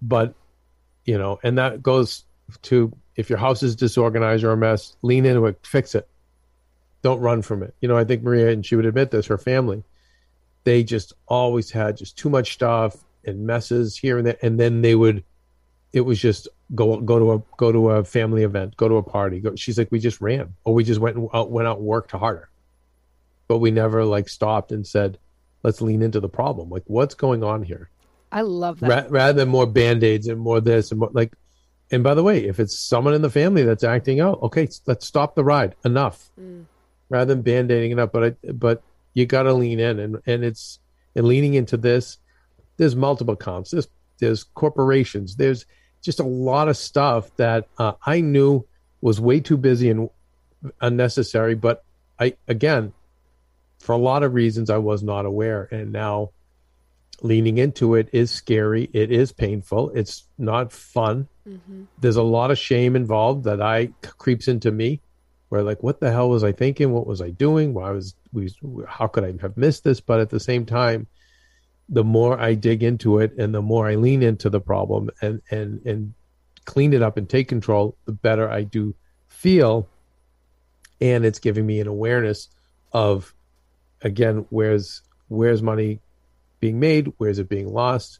But, you know, and that goes to if your house is disorganized or a mess, lean into it, fix it. Don't run from it. You know, I think Maria, and she would admit this, her family, they just always had just too much stuff and messes here and there. And then they would, it was just go go to a go to a family event, go to a party. Go, she's like, we just ran, or we just went and out, went out and worked harder, but we never like stopped and said, let's lean into the problem. Like, what's going on here? I love that. Ra- rather than more band aids and more this and more like. And by the way, if it's someone in the family that's acting out, okay, let's stop the ride. Enough, rather than band aiding it up. But I, but you got to lean in, and and it's and leaning into this. There's multiple comps. There's there's corporations. There's just a lot of stuff that uh, I knew was way too busy and unnecessary. But I again, for a lot of reasons, I was not aware, and now leaning into it is scary. It is painful. It's not fun. Mm-hmm. There's a lot of shame involved that I creeps into me, where like, what the hell was I thinking? What was I doing? Why was we? How could I have missed this? But at the same time, the more I dig into it and the more I lean into the problem and and and clean it up and take control, the better I do feel. And it's giving me an awareness of again, where's where's money being made, where's it being lost,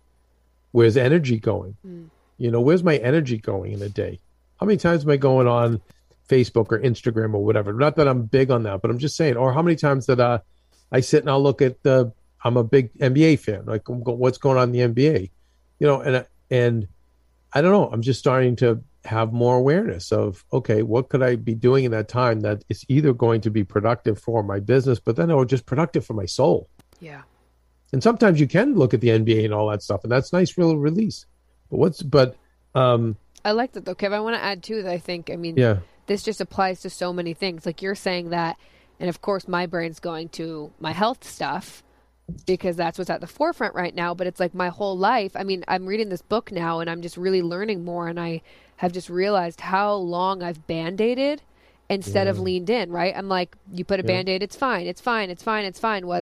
where's energy going? Mm. You know, where's my energy going in a day? How many times am I going on Facebook or Instagram or whatever? Not that I'm big on that, but I'm just saying. Or how many times that uh, I sit and I'll look at the. I'm a big NBA fan. Like, what's going on in the NBA? You know, and and I don't know. I'm just starting to have more awareness of okay, what could I be doing in that time that is either going to be productive for my business, but then or just productive for my soul. Yeah. And sometimes you can look at the NBA and all that stuff, and that's nice, real release. But what's but um I like that though, Kev. I want to add too that I think I mean yeah. this just applies to so many things. Like you're saying that and of course my brain's going to my health stuff because that's what's at the forefront right now. But it's like my whole life. I mean, I'm reading this book now and I'm just really learning more and I have just realized how long I've band aided instead yeah. of mm. leaned in, right? I'm like, you put a yeah. band aid, it's fine, it's fine, it's fine, it's fine. What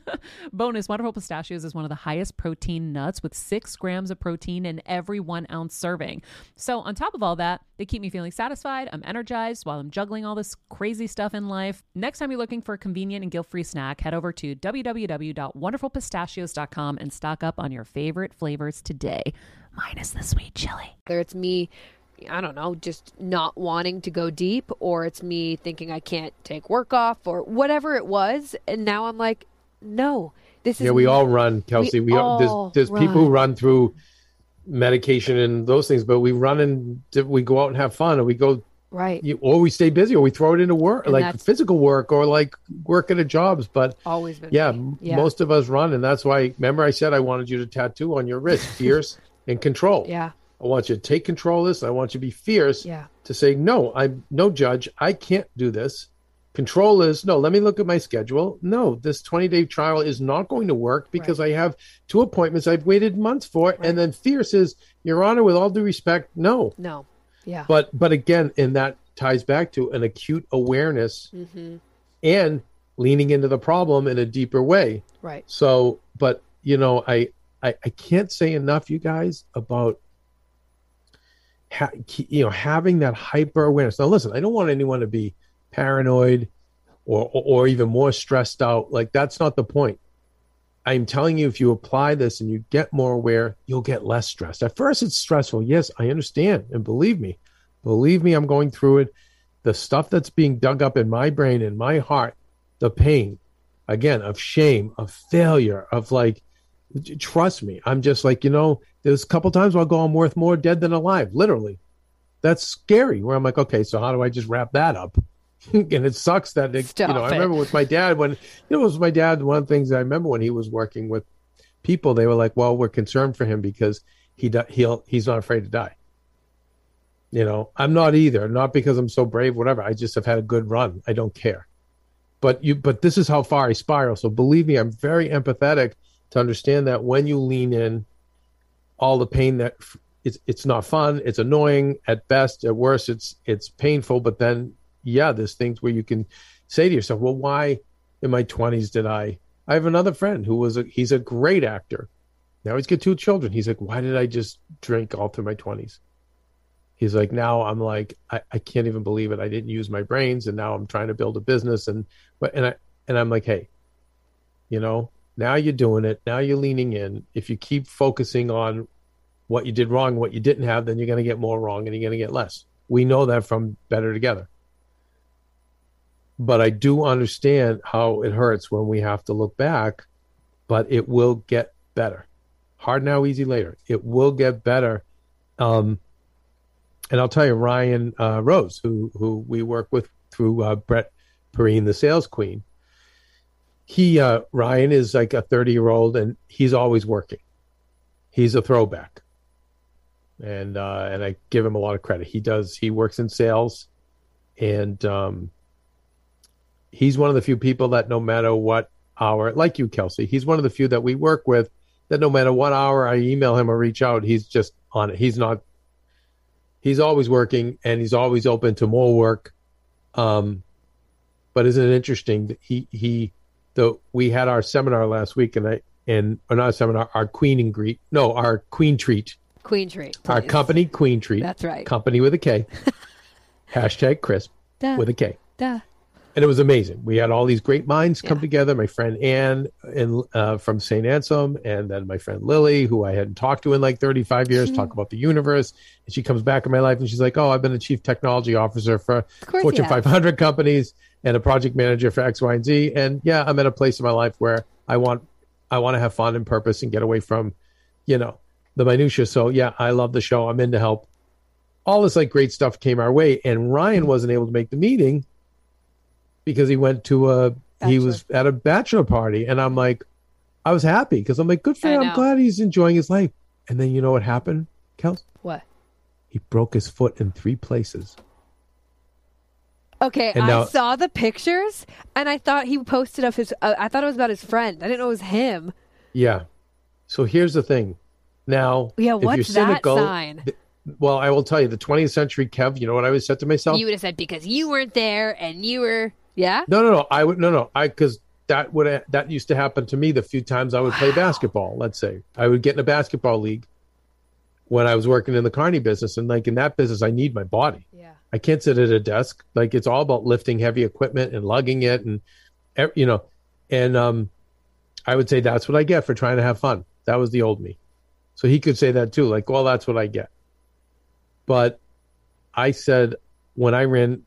Bonus Wonderful Pistachios is one of the highest protein nuts with six grams of protein in every one ounce serving. So, on top of all that, they keep me feeling satisfied. I'm energized while I'm juggling all this crazy stuff in life. Next time you're looking for a convenient and guilt free snack, head over to www.wonderfulpistachios.com and stock up on your favorite flavors today, minus the sweet chili. Whether it's me I don't know, just not wanting to go deep, or it's me thinking I can't take work off, or whatever it was. And now I'm like, no, this is. Yeah, we all run, Kelsey. We, we all, there's, there's people who run through medication and those things, but we run and we go out and have fun, or we go right, you, or we stay busy, or we throw it into work, and like physical work, or like work at a jobs. But always yeah, yeah, most of us run, and that's why. Remember, I said I wanted you to tattoo on your wrist, fierce and control. Yeah. I want you to take control of this. I want you to be fierce. Yeah. To say no, I'm no judge. I can't do this. Control is no, let me look at my schedule. No, this 20 day trial is not going to work because right. I have two appointments I've waited months for. Right. And then fierce is, Your Honor, with all due respect, no. No. Yeah. But but again, and that ties back to an acute awareness mm-hmm. and leaning into the problem in a deeper way. Right. So, but you know, I I, I can't say enough, you guys, about ha- you know having that hyper awareness. Now, listen, I don't want anyone to be paranoid or, or, or even more stressed out. Like that's not the point. I'm telling you, if you apply this and you get more aware, you'll get less stressed. At first, it's stressful. Yes, I understand. And believe me, believe me, I'm going through it. The stuff that's being dug up in my brain and my heart, the pain, again, of shame, of failure, of like, trust me, I'm just like, you know, there's a couple times I'll go, I'm worth more dead than alive, literally. That's scary. Where I'm like, okay, so how do I just wrap that up? and it sucks that it, you know. I remember with my dad when you know it was my dad. One of the things I remember when he was working with people, they were like, "Well, we're concerned for him because he he'll he's not afraid to die." You know, I'm not either. Not because I'm so brave, whatever. I just have had a good run. I don't care. But you, but this is how far I spiral. So believe me, I'm very empathetic to understand that when you lean in, all the pain that it's it's not fun. It's annoying at best. At worst, it's it's painful. But then yeah, there's things where you can say to yourself, well, why in my 20s did I? I have another friend who was a, he's a great actor. Now he's got two children. He's like, why did I just drink all through my 20s? He's like, now I'm like, I, I can't even believe it. I didn't use my brains, and now I'm trying to build a business, and but and I and I'm like, hey, you know, now you're doing it. Now you're leaning in. If you keep focusing on what you did wrong, what you didn't have, then you're going to get more wrong, and you're going to get less. We know that from Better Together but I do understand how it hurts when we have to look back, but it will get better. Hard now, easy later. It will get better. Um, and I'll tell you, Ryan uh, Rose, who who we work with through uh, Brett Perrine, the sales queen. He uh, Ryan is like a thirty year old, and he's always working. He's a throwback, and uh, and I give him a lot of credit. He does. He works in sales, and um, he's one of the few people that no matter what hour, like you, Kelsey, he's one of the few that we work with that no matter what hour I email him or reach out, he's just on it. He's not. He's always working, and he's always open to more work. Um, but isn't it interesting? that He he, the we had our seminar last week, and I and or not a seminar, our Queen and Greet, no, our Queen Treat, Queen Tree. our company Queen Treat. That's right. Company with a K. Hashtag crisp Duh, with a K duh. And it was amazing. We had all these great minds come Yeah. together. My friend Anne in, uh, from St. Anselm, and then my friend Lily, who I hadn't talked to in like 35 years, Mm-hmm. talk about the universe. And she comes back in my life and she's like, Oh, I've been a chief technology officer for Fortune 500 companies and a project manager for X, Y, and Z. And yeah, I'm at a place in my life where I want, I want to have fun and purpose and get away from, you know, the minutia. So yeah, I love the show. I'm in to help. All this like great stuff came our way, and Ryan wasn't able to make the meeting because he went to a he was at a bachelor party, and I'm like, I was happy because I'm like, good for him. I'm glad he's enjoying his life. And then you know what happened, Kels? What? He broke his foot in three places. Okay, And I now- saw the pictures and I thought he posted of his. Uh, I thought it was about his friend. I didn't know it was him. Yeah. So here's the thing. Now, Yeah, if you're what's that sign? th- well, I will tell you, the 20th century Kev. You know what I always said to myself? You would have said because you weren't there and you were. Yeah. No, no, no. I would no, no. I because that would that used to happen to me the few times I would play basketball. Let's say I would get in a basketball league when I was working in the carny business, and like in that business, I need my body. Yeah. I can't sit at a desk. Like it's all about lifting heavy equipment and lugging it, and you know, and um, I would say that's what I get for trying to have fun. That was the old me. So he could say that too. Like, well, that's what I get. But I said when I ran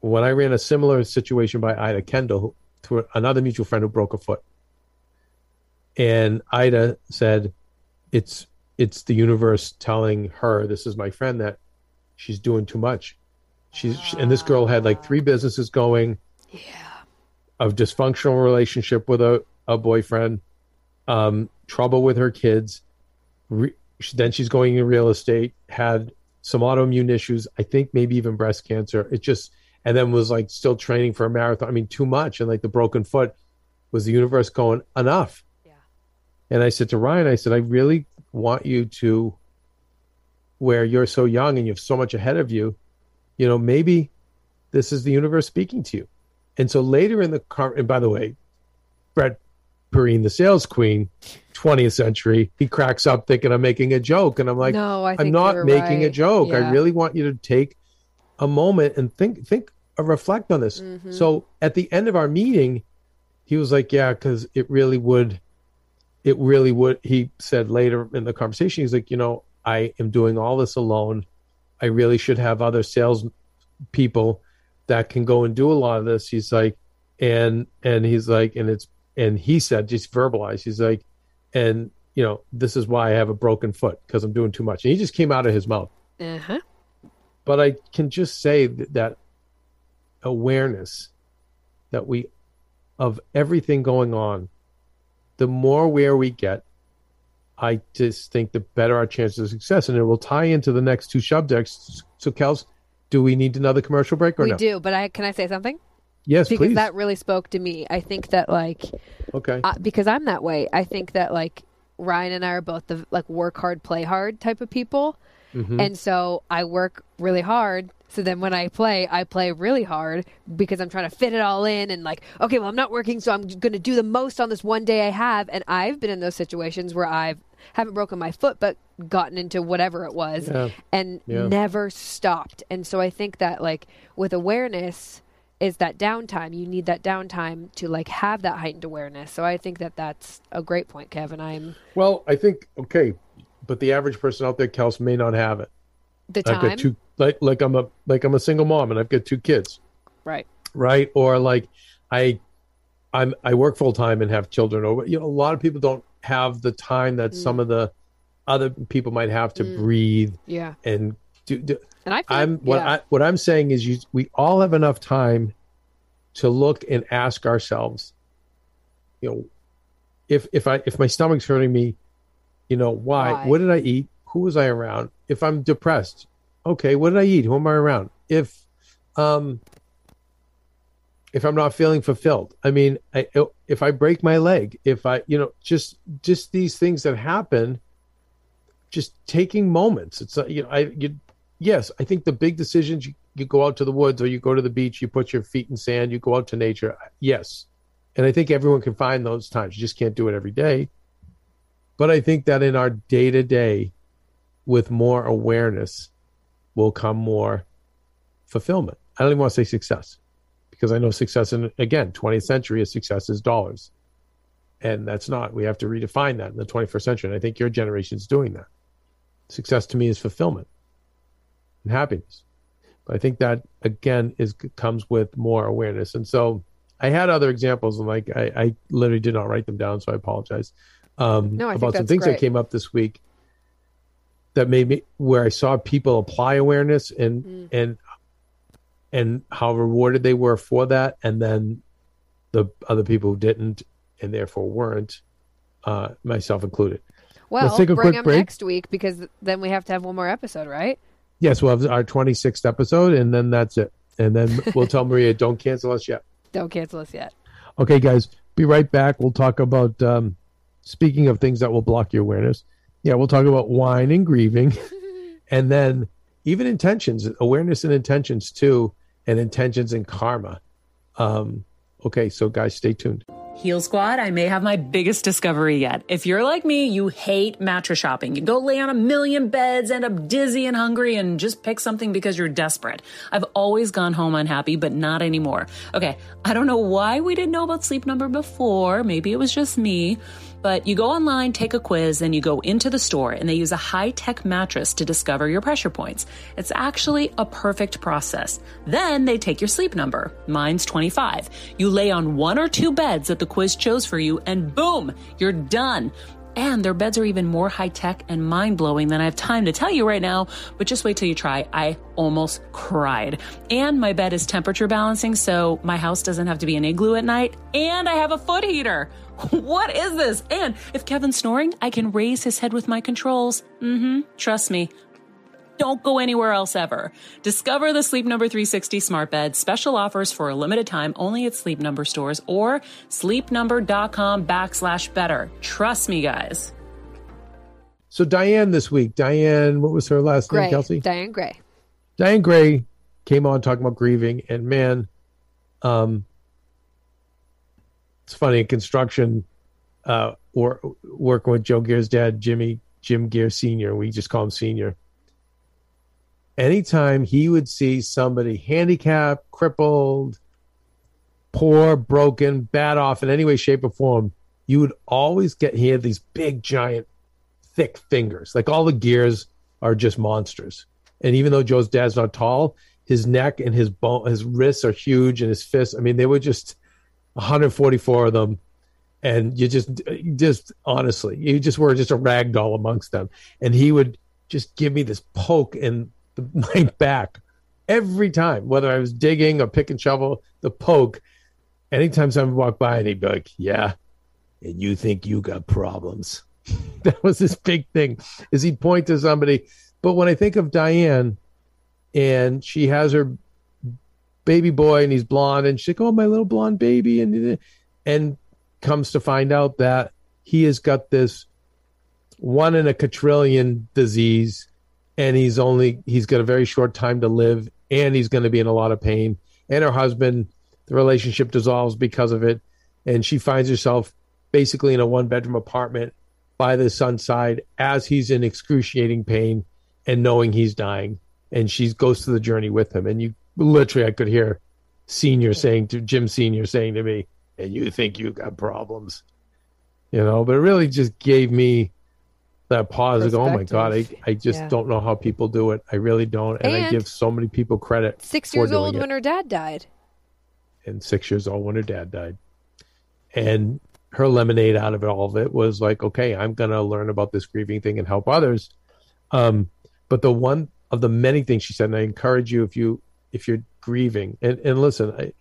when I ran a similar situation by Ida Kendall to another mutual friend who broke a foot, and Ida said, "It's it's the universe telling her this is my friend that she's doing too much. She's she- and this girl had like three businesses going, Yeah. a dysfunctional relationship with a a boyfriend, um, trouble with her kids. Re- then she's going into real estate. Had some autoimmune issues. I think maybe even breast cancer. It just and then was like still training for a marathon. I mean, too much. And like the broken foot was the universe going enough. Yeah. And I said to Ryan, I said, I really want you to, where you're so young and you have so much ahead of you, you know, maybe this is the universe speaking to you. And so later in the car, and by the way, Brett Perrine, the sales queen, 20th century, he cracks up thinking I'm making a joke. And I'm like, no, I I'm not making a joke. Yeah. I really want you to take a moment and think, think, reflect on this. Mm-hmm. So at the end of our meeting, he was like, "Yeah, because it really would, it really would." He said later in the conversation, he's like, "You know, I am doing all this alone. I really should have other sales people that can go and do a lot of this." He's like, and and he's like, and it's and he said, just verbalized. He's like, and you know, this is why I have a broken foot because I'm doing too much. And he just came out of his mouth Uh-huh. but I can just say that, that awareness that we of everything going on, the more aware we get, I just think the better our chances of success, and it will tie into the next two subjects. So, Kels, do we need another commercial break or We no? do, but I can I say something? Yes, Because please. that really spoke to me. I think that like okay. uh, because I'm that way. I think that like Ryan and I are both the like work hard, play hard type of people. Mhm. And so I work really hard. So then when I play, I play really hard because I'm trying to fit it all in and like, okay, well, I'm not working, so I'm going to do the most on this one day I have. And I've been in those situations where I've haven't broken my foot, but gotten into whatever it was Yeah. and Yeah. never stopped. And so I think that like with awareness is that downtime. You need that downtime to like have that heightened awareness. So I think that that's a great point, Kevin. I'm Well, I think okay, but the average person out there, Kels, may not have it. The I've time, got two, like, like I'm a, like I'm a single mom, and I've got two kids. right? right or like i i'm i work full time and have children or you know a lot of people don't have the time that mm. some of the other people might have to mm. breathe Yeah. and do, do And I I'm like, what yeah. I what I'm saying is you we all have enough time to look and ask ourselves, you know, if if I if my stomach's hurting me, you know, why? Why? What did I eat? Who was I around? If I'm depressed, okay, what did I eat? Who am I around? If um if I'm not feeling fulfilled, I mean, I, if I break my leg, if I, you know, just just these things that happen, just taking moments. It's uh, you know, I you yes, I think the big decisions you, you go out to the woods or you go to the beach, you put your feet in sand, you go out to nature. Yes. And I think everyone can find those times. You just can't do it every day. But I think that in our day to day, with more awareness, will come more fulfillment. I don't even want to say success because I know success in, again, 20th century is success is dollars. And that's not. We have to redefine that in the 21st century. And I think your generation is doing that. Success to me is fulfillment and happiness. But I think that again is comes with more awareness. And so I had other examples, and like I, I literally did not write them down, so I apologize. Um, No, I about some things that came up this week that made me where I saw people apply awareness and Mm. and and how rewarded they were for that, and then the other people who didn't and therefore weren't, uh, myself included. well, take a bring quick them break. next week because then we have to have one more episode, right? Yes, we'll have our 26th episode, and then that's it. And then we'll tell Maria, don't cancel us yet. Don't cancel us yet. Okay, guys, be right back. We'll talk about, um, speaking of things that will block your awareness. Yeah, we'll talk about wine and grieving, and then even intentions, awareness and intentions too, and intentions and karma. Um, okay, so guys, stay tuned. Heal Squad, I may have my biggest discovery yet. If you're like me, you hate mattress shopping. You go lay on a million beds, end up dizzy and hungry, and just pick something because you're desperate. I've always gone home unhappy, but not anymore. Okay, I don't know why we didn't know about Sleep Number before. Maybe it was just me. But you go online, take a quiz, then you go into the store, and they use a high tech mattress to discover your pressure points. It's actually a perfect process. Then they take your sleep number. Mine's 25. You lay on one or two beds that the quiz chose for you, and boom, you're done. And their beds are even more high tech and mind blowing than I have time to tell you right now, but just wait till you try. I almost cried. And my bed is temperature balancing, so my house doesn't have to be an igloo at night. And I have a foot heater. What is this? And if Kevin's snoring, I can raise his head with my controls. Mm hmm. Trust me. Don't go anywhere else ever. Discover the Sleep Number 360 smart bed. Special offers for a limited time only at Sleep Number stores or sleepnumber.com backslash better. Trust me, guys. So Diane this week, Diane, what was her last name, Kelsey? Diane Gray. Diane Gray came on talking about grieving, and man, um, it's funny in construction, uh, or working with Joe Gear's dad, Jimmy Jim Gear Senior. We just call him Senior. Anytime he would see somebody handicapped, crippled, poor, broken, bad off in any way, shape, or form, you would always get he had these big, giant, thick fingers. Like all the gears are just monsters. And even though Joe's dad's not tall, his neck and his bone, his wrists are huge, and his fists. I mean, they were just 144 of them, and you just, just honestly, you just were just a rag doll amongst them. And he would just give me this poke in the, my back every time, whether I was digging or pick and shovel. The poke. Anytime someone walked by, and he'd be like, "Yeah, and you think you got problems." that was this big thing. Is he'd point to somebody but when I think of Diane and she has her baby boy and he's blonde and she's like, Oh, my little blonde baby and and comes to find out that he has got this one in a quadrillion disease and he's only he's got a very short time to live and he's going to be in a lot of pain. And her husband, the relationship dissolves because of it. And she finds herself basically in a one bedroom apartment by the son's side as he's in excruciating pain and knowing he's dying and she goes through the journey with him and you literally i could hear senior saying to jim senior saying to me and you think you got problems you know but it really just gave me that pause go oh my god i, I just Yeah. don't know how people do it i really don't and, i give so many people credit Six years old it. when her dad died. and six years old when her dad died. And her lemonade out of it, all of it was like, okay, I'm going to learn about this grieving thing and help others. Um, but the one of the many things she said. And I encourage you if you if you're grieving and and listen, I,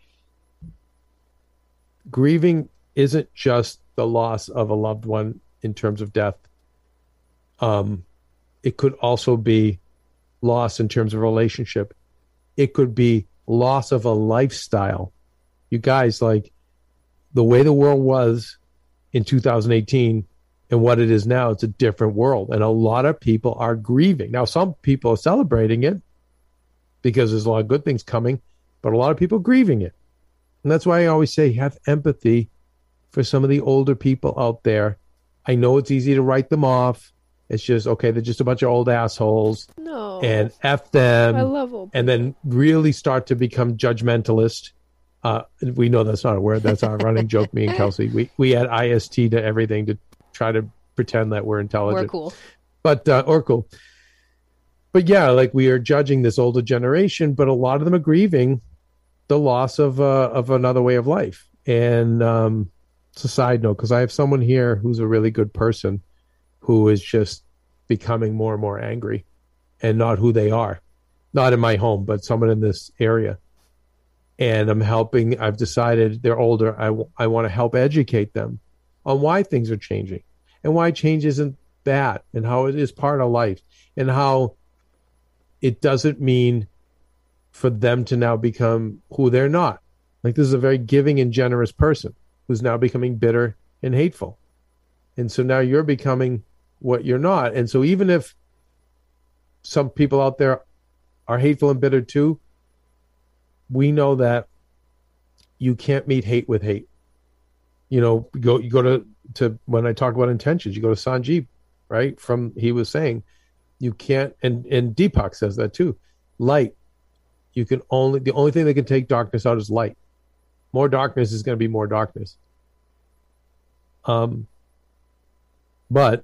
grieving isn't just the loss of a loved one in terms of death. Um, it could also be loss in terms of relationship. It could be loss of a lifestyle. You guys, like the way the world was in 2018 and what it is now, it's a different world. And a lot of people are grieving. Now, some people are celebrating it because there's a lot of good things coming, but a lot of people grieving it. And that's why I always say have empathy for some of the older people out there. I know it's easy to write them off. It's just okay, they're just a bunch of old assholes. No. And F them. I love old and then really start to become judgmentalist. Uh, we know that's not a word. That's our running joke. Me and Kelsey, we we add ist to everything to try to pretend that we're intelligent. We're cool. But uh, or cool. But yeah, like we are judging this older generation, but a lot of them are grieving the loss of uh, of another way of life. And um, it's a side note because I have someone here who's a really good person who is just becoming more and more angry and not who they are. Not in my home, but someone in this area. And I'm helping, I've decided they're older. I, w- I want to help educate them on why things are changing and why change isn't bad and how it is part of life and how it doesn't mean for them to now become who they're not. Like this is a very giving and generous person who's now becoming bitter and hateful. And so now you're becoming what you're not. And so even if some people out there are hateful and bitter too, we know that you can't meet hate with hate. You know, go you go to to when I talk about intentions, you go to Sanjeev, right? From he was saying, you can't and and Deepak says that too. Light, you can only the only thing that can take darkness out is light. More darkness is going to be more darkness. Um, but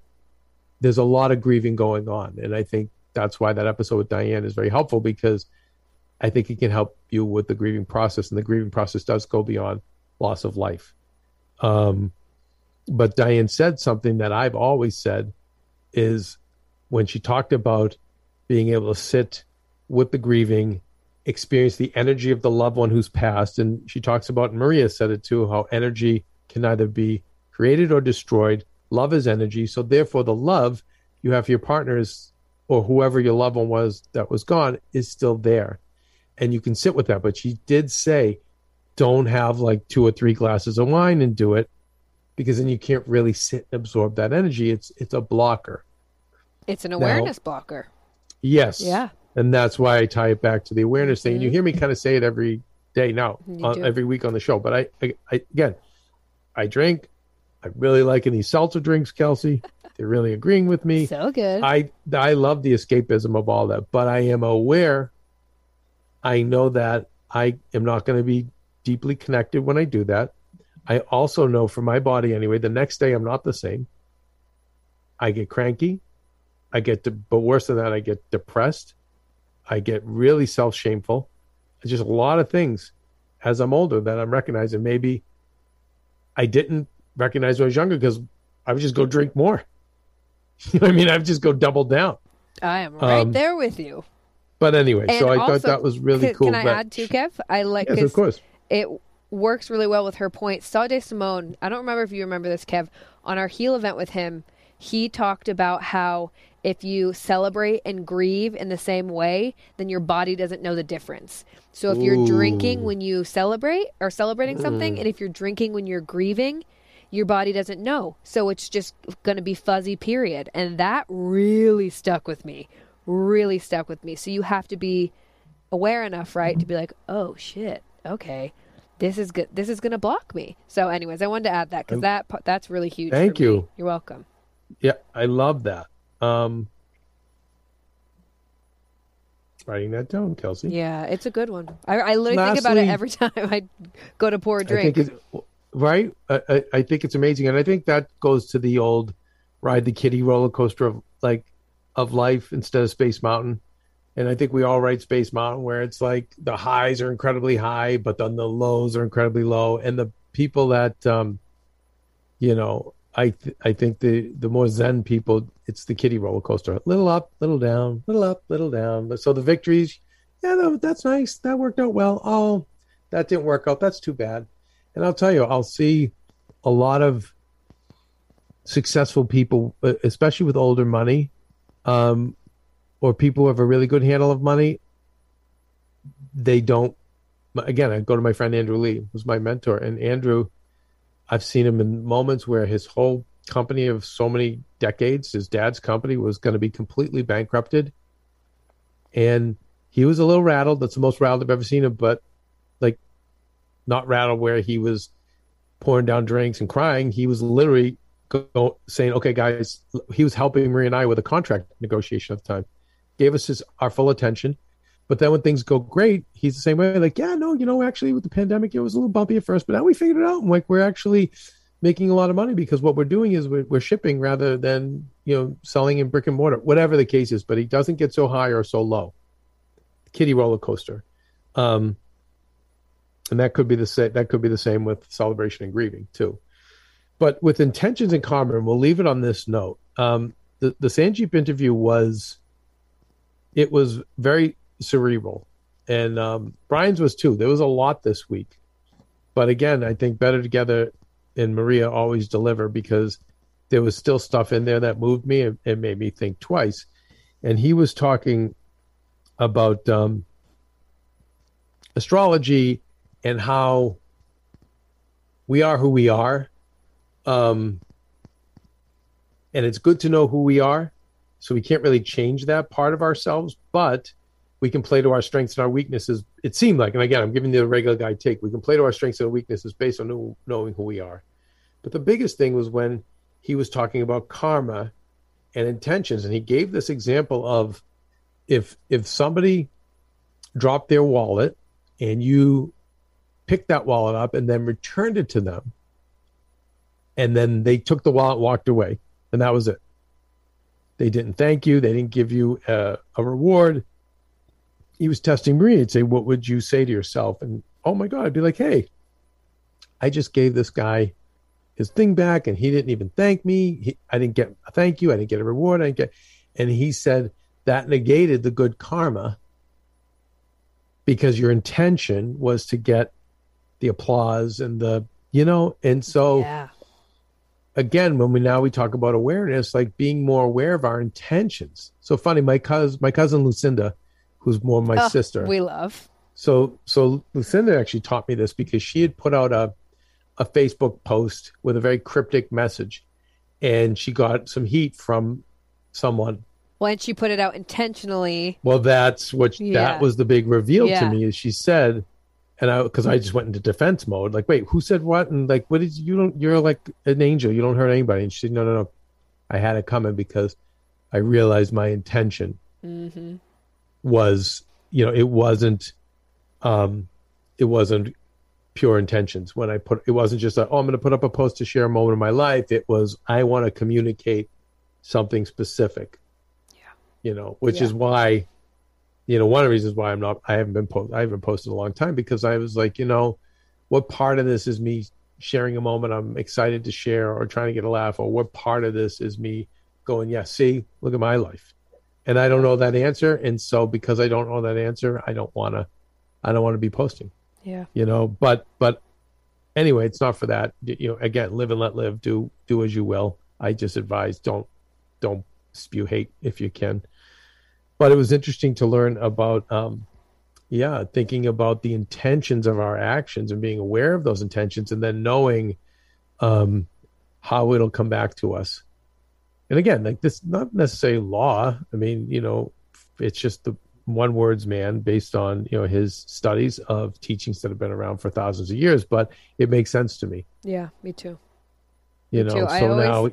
there's a lot of grieving going on, and I think that's why that episode with Diane is very helpful because I think it can help you with the grieving process, and the grieving process does go beyond loss of life. Um, but Diane said something that I've always said is when she talked about being able to sit with the grieving, experience the energy of the loved one who's passed, and she talks about Maria said it too, how energy can either be created or destroyed. Love is energy, so therefore the love you have for your partners or whoever your loved one was that was gone is still there and you can sit with that. But she did say, don't have like two or three glasses of wine and do it because then you can't really sit and absorb that energy. It's it's a blocker. It's an awareness blocker. Yes. Yeah. And that's why I tie it back to the awareness thing. And you mm-hmm. hear me kind of say it every day now, on, every week on the show. But I, I, I again, I drink. I really liking these seltzer drinks, Kelsey. They're really agreeing with me. So good. I I love the escapism of all that, but I am aware. I know that I am not going to be deeply connected when I do that. I also know for my body anyway, the next day I'm not the same. I get cranky. I get, de- but worse than that, I get depressed. I get really self shameful. Just a lot of things as I'm older that I'm recognizing. Maybe I didn't recognize when I was younger because I would just go drink more. You know what I mean? I would just go double down. I am right um, there with you. But anyway, And so I also, thought that was really can, cool. Can I add too, Kev? I like Yes, of course. it works really well with her point. Sade Simone, I don't remember if you remember this, Kev, on our heal event with him, he talked about how if you celebrate and grieve in the same way, then your body doesn't know the difference. So if you're drinking when you celebrate or celebrating hmm. something, and if you're drinking when you're grieving, your body doesn't know. So it's just going to be fuzzy, period. And that really stuck with me. Really stuck with me. So you have to be aware enough, right, to be like, oh shit, okay, this is good. This is gonna block me. So, anyways, I wanted to add that because oh. that that's really huge. for Thank you. You're welcome. Yeah, I love that. Um, writing that down, Kelsey. Yeah, it's a good one. I, I literally think about it every time I go to pour a drink. think it's right. I, I, I think it's amazing, and I think that goes to the old ride the kitty roller coaster of like of life instead of Space Mountain. And I think we all ride Space Mountain, where it's like the highs are incredibly high, but then the lows are incredibly low, and the people that um, you know I th- I think the the more Zen people, it's the kiddie roller coaster. Little up, little down, little up, little down. So the victories, yeah, that's nice. That worked out well. Oh, that didn't work out. That's too bad. And I'll tell you, I'll see a lot of successful people, uh, especially with older money, um, or people who have a really good handle of money. They don't. Again, I go to my friend Andrew Lee, who's my mentor, and Andrew I've seen him in moments where his whole company of so many decades, his dad's company, was going to be completely bankrupted. And he was a little rattled. That's the most rattled I've ever seen him, but like not rattled where he was pouring down drinks and crying. He was literally go, saying, okay, guys, he was helping Marie and I with a contract negotiation at the time, gave us his, our full attention. But then when things go great, he's the same way. Like, yeah, no, you know, actually with the pandemic, it was a little bumpy at first, but now we figured it out. And like, we're actually making a lot of money because what we're doing is we're, we're shipping rather than you know selling in brick and mortar, whatever the case is. But he doesn't get so high or so low. Kitty roller coaster, um, and that could be the same. That could be the same with celebration and grieving too. But with intentions karma, and we'll leave it on this note. Um, the the Sanjeev interview was, it was very cerebral, and um, Brian's was too. There was a lot this week, but again, I think better together and Maria always deliver because there was still stuff in there that moved me and, and made me think twice. And he was talking about um, astrology and how we are who we are. Um, and it's good to know who we are. So we can't really change that part of ourselves, but we can play to our strengths and our weaknesses. It seemed like, and again, I'm giving the regular guy take. We can play to our strengths and weaknesses based on knowing who we are. But the biggest thing was when he was talking about karma and intentions, and he gave this example of if if somebody dropped their wallet and you picked that wallet up and then returned it to them, and then they took the wallet, walked away, and that was it. They didn't thank you. They didn't give you a, a reward he was testing Marie. He'd say, What would you say to yourself? And oh my God, I'd be like, Hey, I just gave this guy his thing back and he didn't even thank me. He, I didn't get a thank you. I didn't get a reward. I didn't get, and he said that negated the good karma because your intention was to get the applause and the, you know, and so Yeah. again, when we now we talk about awareness, like being more aware of our intentions. So funny, my cousin, my cousin Lucinda, who's more my Oh, sister. We love. So so Lucinda actually taught me this because she had put out a a Facebook post with a very cryptic message, and she got some heat from someone. When she put it out intentionally. Well, that's what Yeah. that was the big reveal Yeah. to me. Is she said, and I because I just went into defense mode, like, wait, who said what? And like, what is you don't? You're like an angel. You don't hurt anybody. And she said, no, no, no. I had it coming because I realized my intention Mm-hmm. Was you know it wasn't um it wasn't pure intentions when i put it wasn't just a, oh i'm going to put up a post to share a moment of my life it was i want to communicate something specific Yeah. you know which Yeah. is why you know one of the reasons why i'm not i haven't been post i haven't posted a long time because i was like you know what part of this is me sharing a moment i'm excited to share or trying to get a laugh or what part of this is me going yeah see look at my life and I don't know that answer. And so because I don't know that answer, I don't want to, I don't want to be posting, Yeah. you know, but, but anyway, it's not for that. You know, again, live and let live, do, do as you will. I just advise don't, don't spew hate if you can. But it was interesting to learn about, um, yeah, thinking about the intentions of our actions and being aware of those intentions and then knowing, um, how it'll come back to us and again like this not necessarily law i mean you know it's just the one words man based on you know his studies of teachings that have been around for thousands of years but it makes sense to me Yeah. Me too. you Me know too. I so always- now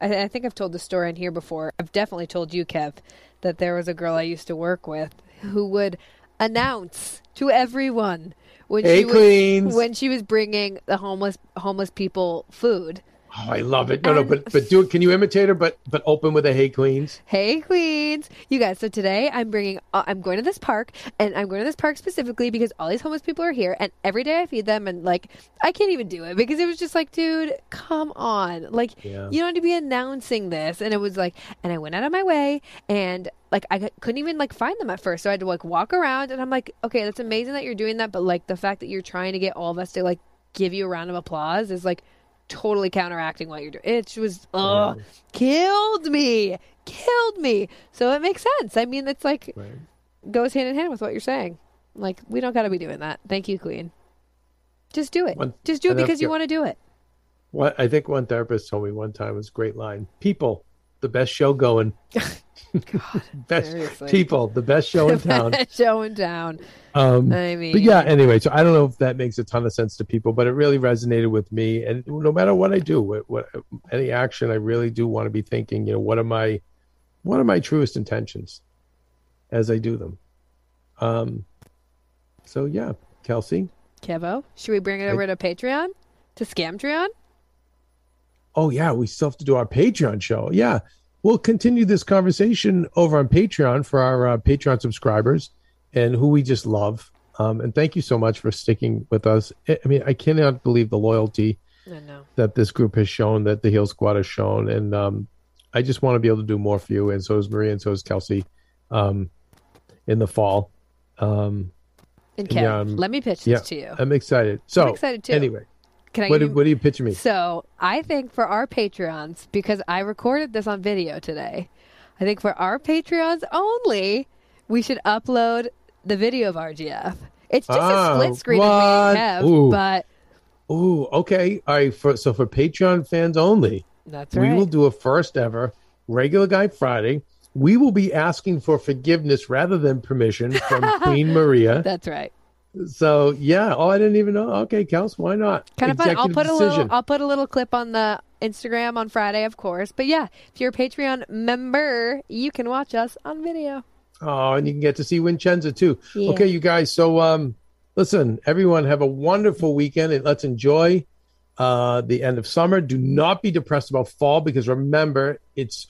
I, I think I've told the story in here before. I've definitely told you, Kev, that there was a girl I used to work with who would announce to everyone when Hey, she was Queens. when she was bringing the homeless homeless people food. Oh, I love it. No, no, but but do it. Can you imitate her? But but open with a "Hey Queens." Hey Queens, you guys. So today I'm bringing. Uh, I'm going to this park, and I'm going to this park specifically because all these homeless people are here, and every day I feed them, and like I can't even do it because it was just like, dude, come on, like Yeah. you don't have to be announcing this, and it was like, and I went out of my way, and like I couldn't even like find them at first, so I had to like walk around, and I'm like, okay, that's amazing that you're doing that, but like the fact that you're trying to get all of us to like give you a round of applause is like totally counteracting what you're doing. It was ugh, killed me, killed me. So it makes sense. I mean, it's like Right. goes hand in hand with what you're saying. Like we don't got to be doing that. Thank you, Queen. Just do it. One- Just do it because you want to do it. What I think one therapist told me one time was a great line. People, the best show going. God, best seriously. people, the best show in town. Showing down. Um, I mean, but yeah, anyway, so I don't know if that makes a ton of sense to people, but it really resonated with me. And no matter what I do, what, what any action, I really do want to be thinking, you know, what are my, what are my truest intentions as I do them? Um, so yeah, Kelsey. Kevo, should we bring it over to Patreon to Scamtreon? Oh yeah, we still have to do our Patreon show. Yeah, we'll continue this conversation over on Patreon for our uh, Patreon subscribers and who we just love. Um, and thank you so much for sticking with us. I mean, I cannot believe the loyalty that this group has shown, that the Heal Squad has shown, and um, I just want to be able to do more for you. And so is Maria, and so is Kelsey, um, in the fall. Um, And Kev, Yeah, um, let me pitch this yeah, to you. I'm excited. So excited too. Anyway, Can I what do, you- what do you pitch me? So I think for our Patreons, because I recorded this on video today, I think for our Patreons only, we should upload the video of RGF. It's just Ah, a split screen what? of me and Kev, Ooh. but Ooh, okay. All right. For so for Patreon fans only, that's right. we will do a first ever regular guy Friday. We will be asking for forgiveness rather than permission from Queen Maria. That's right. So yeah. Oh, I didn't even know. Okay, Kels, why not? Kind of fun. I'll Executive put a little. I'll put a little clip on the Instagram on Friday, of course. But yeah, if you're a Patreon member, you can watch us on video. Oh, and you can get to see Vincenza too. Yeah. Okay, you guys. So, um, listen, everyone, have a wonderful weekend, and let's enjoy uh, the end of summer. Do not be depressed about fall because remember, it's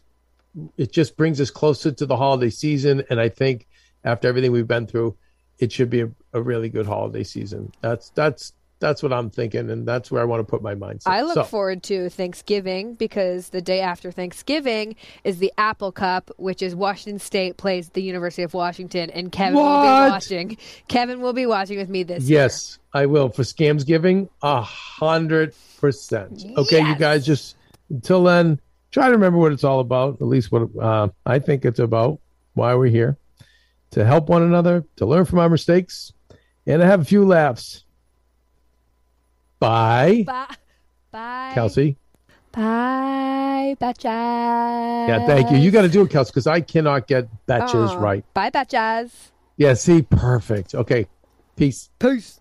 it just brings us closer to the holiday season, and I think after everything we've been through, it should be a, a really good holiday season. That's that's that's what I'm thinking, and that's where I want to put my mindset. I look So, forward to Thanksgiving because the day after Thanksgiving is the Apple Cup, which is Washington State plays the University of Washington, and Kevin will be watching. Kevin will be watching with me this year. Yes, I will for scams giving a hundred percent. Okay, you guys, just until then, try to remember what it's all about. At least what uh, I think it's about. Why we're here to help one another, to learn from our mistakes, and to have a few laughs. Bye, Bye. Bye. Kelsey. Bye, Betches. Yeah, thank you. You got to do it, Kelsey, because I cannot get batches Aw. right. Bye, Betches. Yeah, see, perfect. Okay, peace. Peace.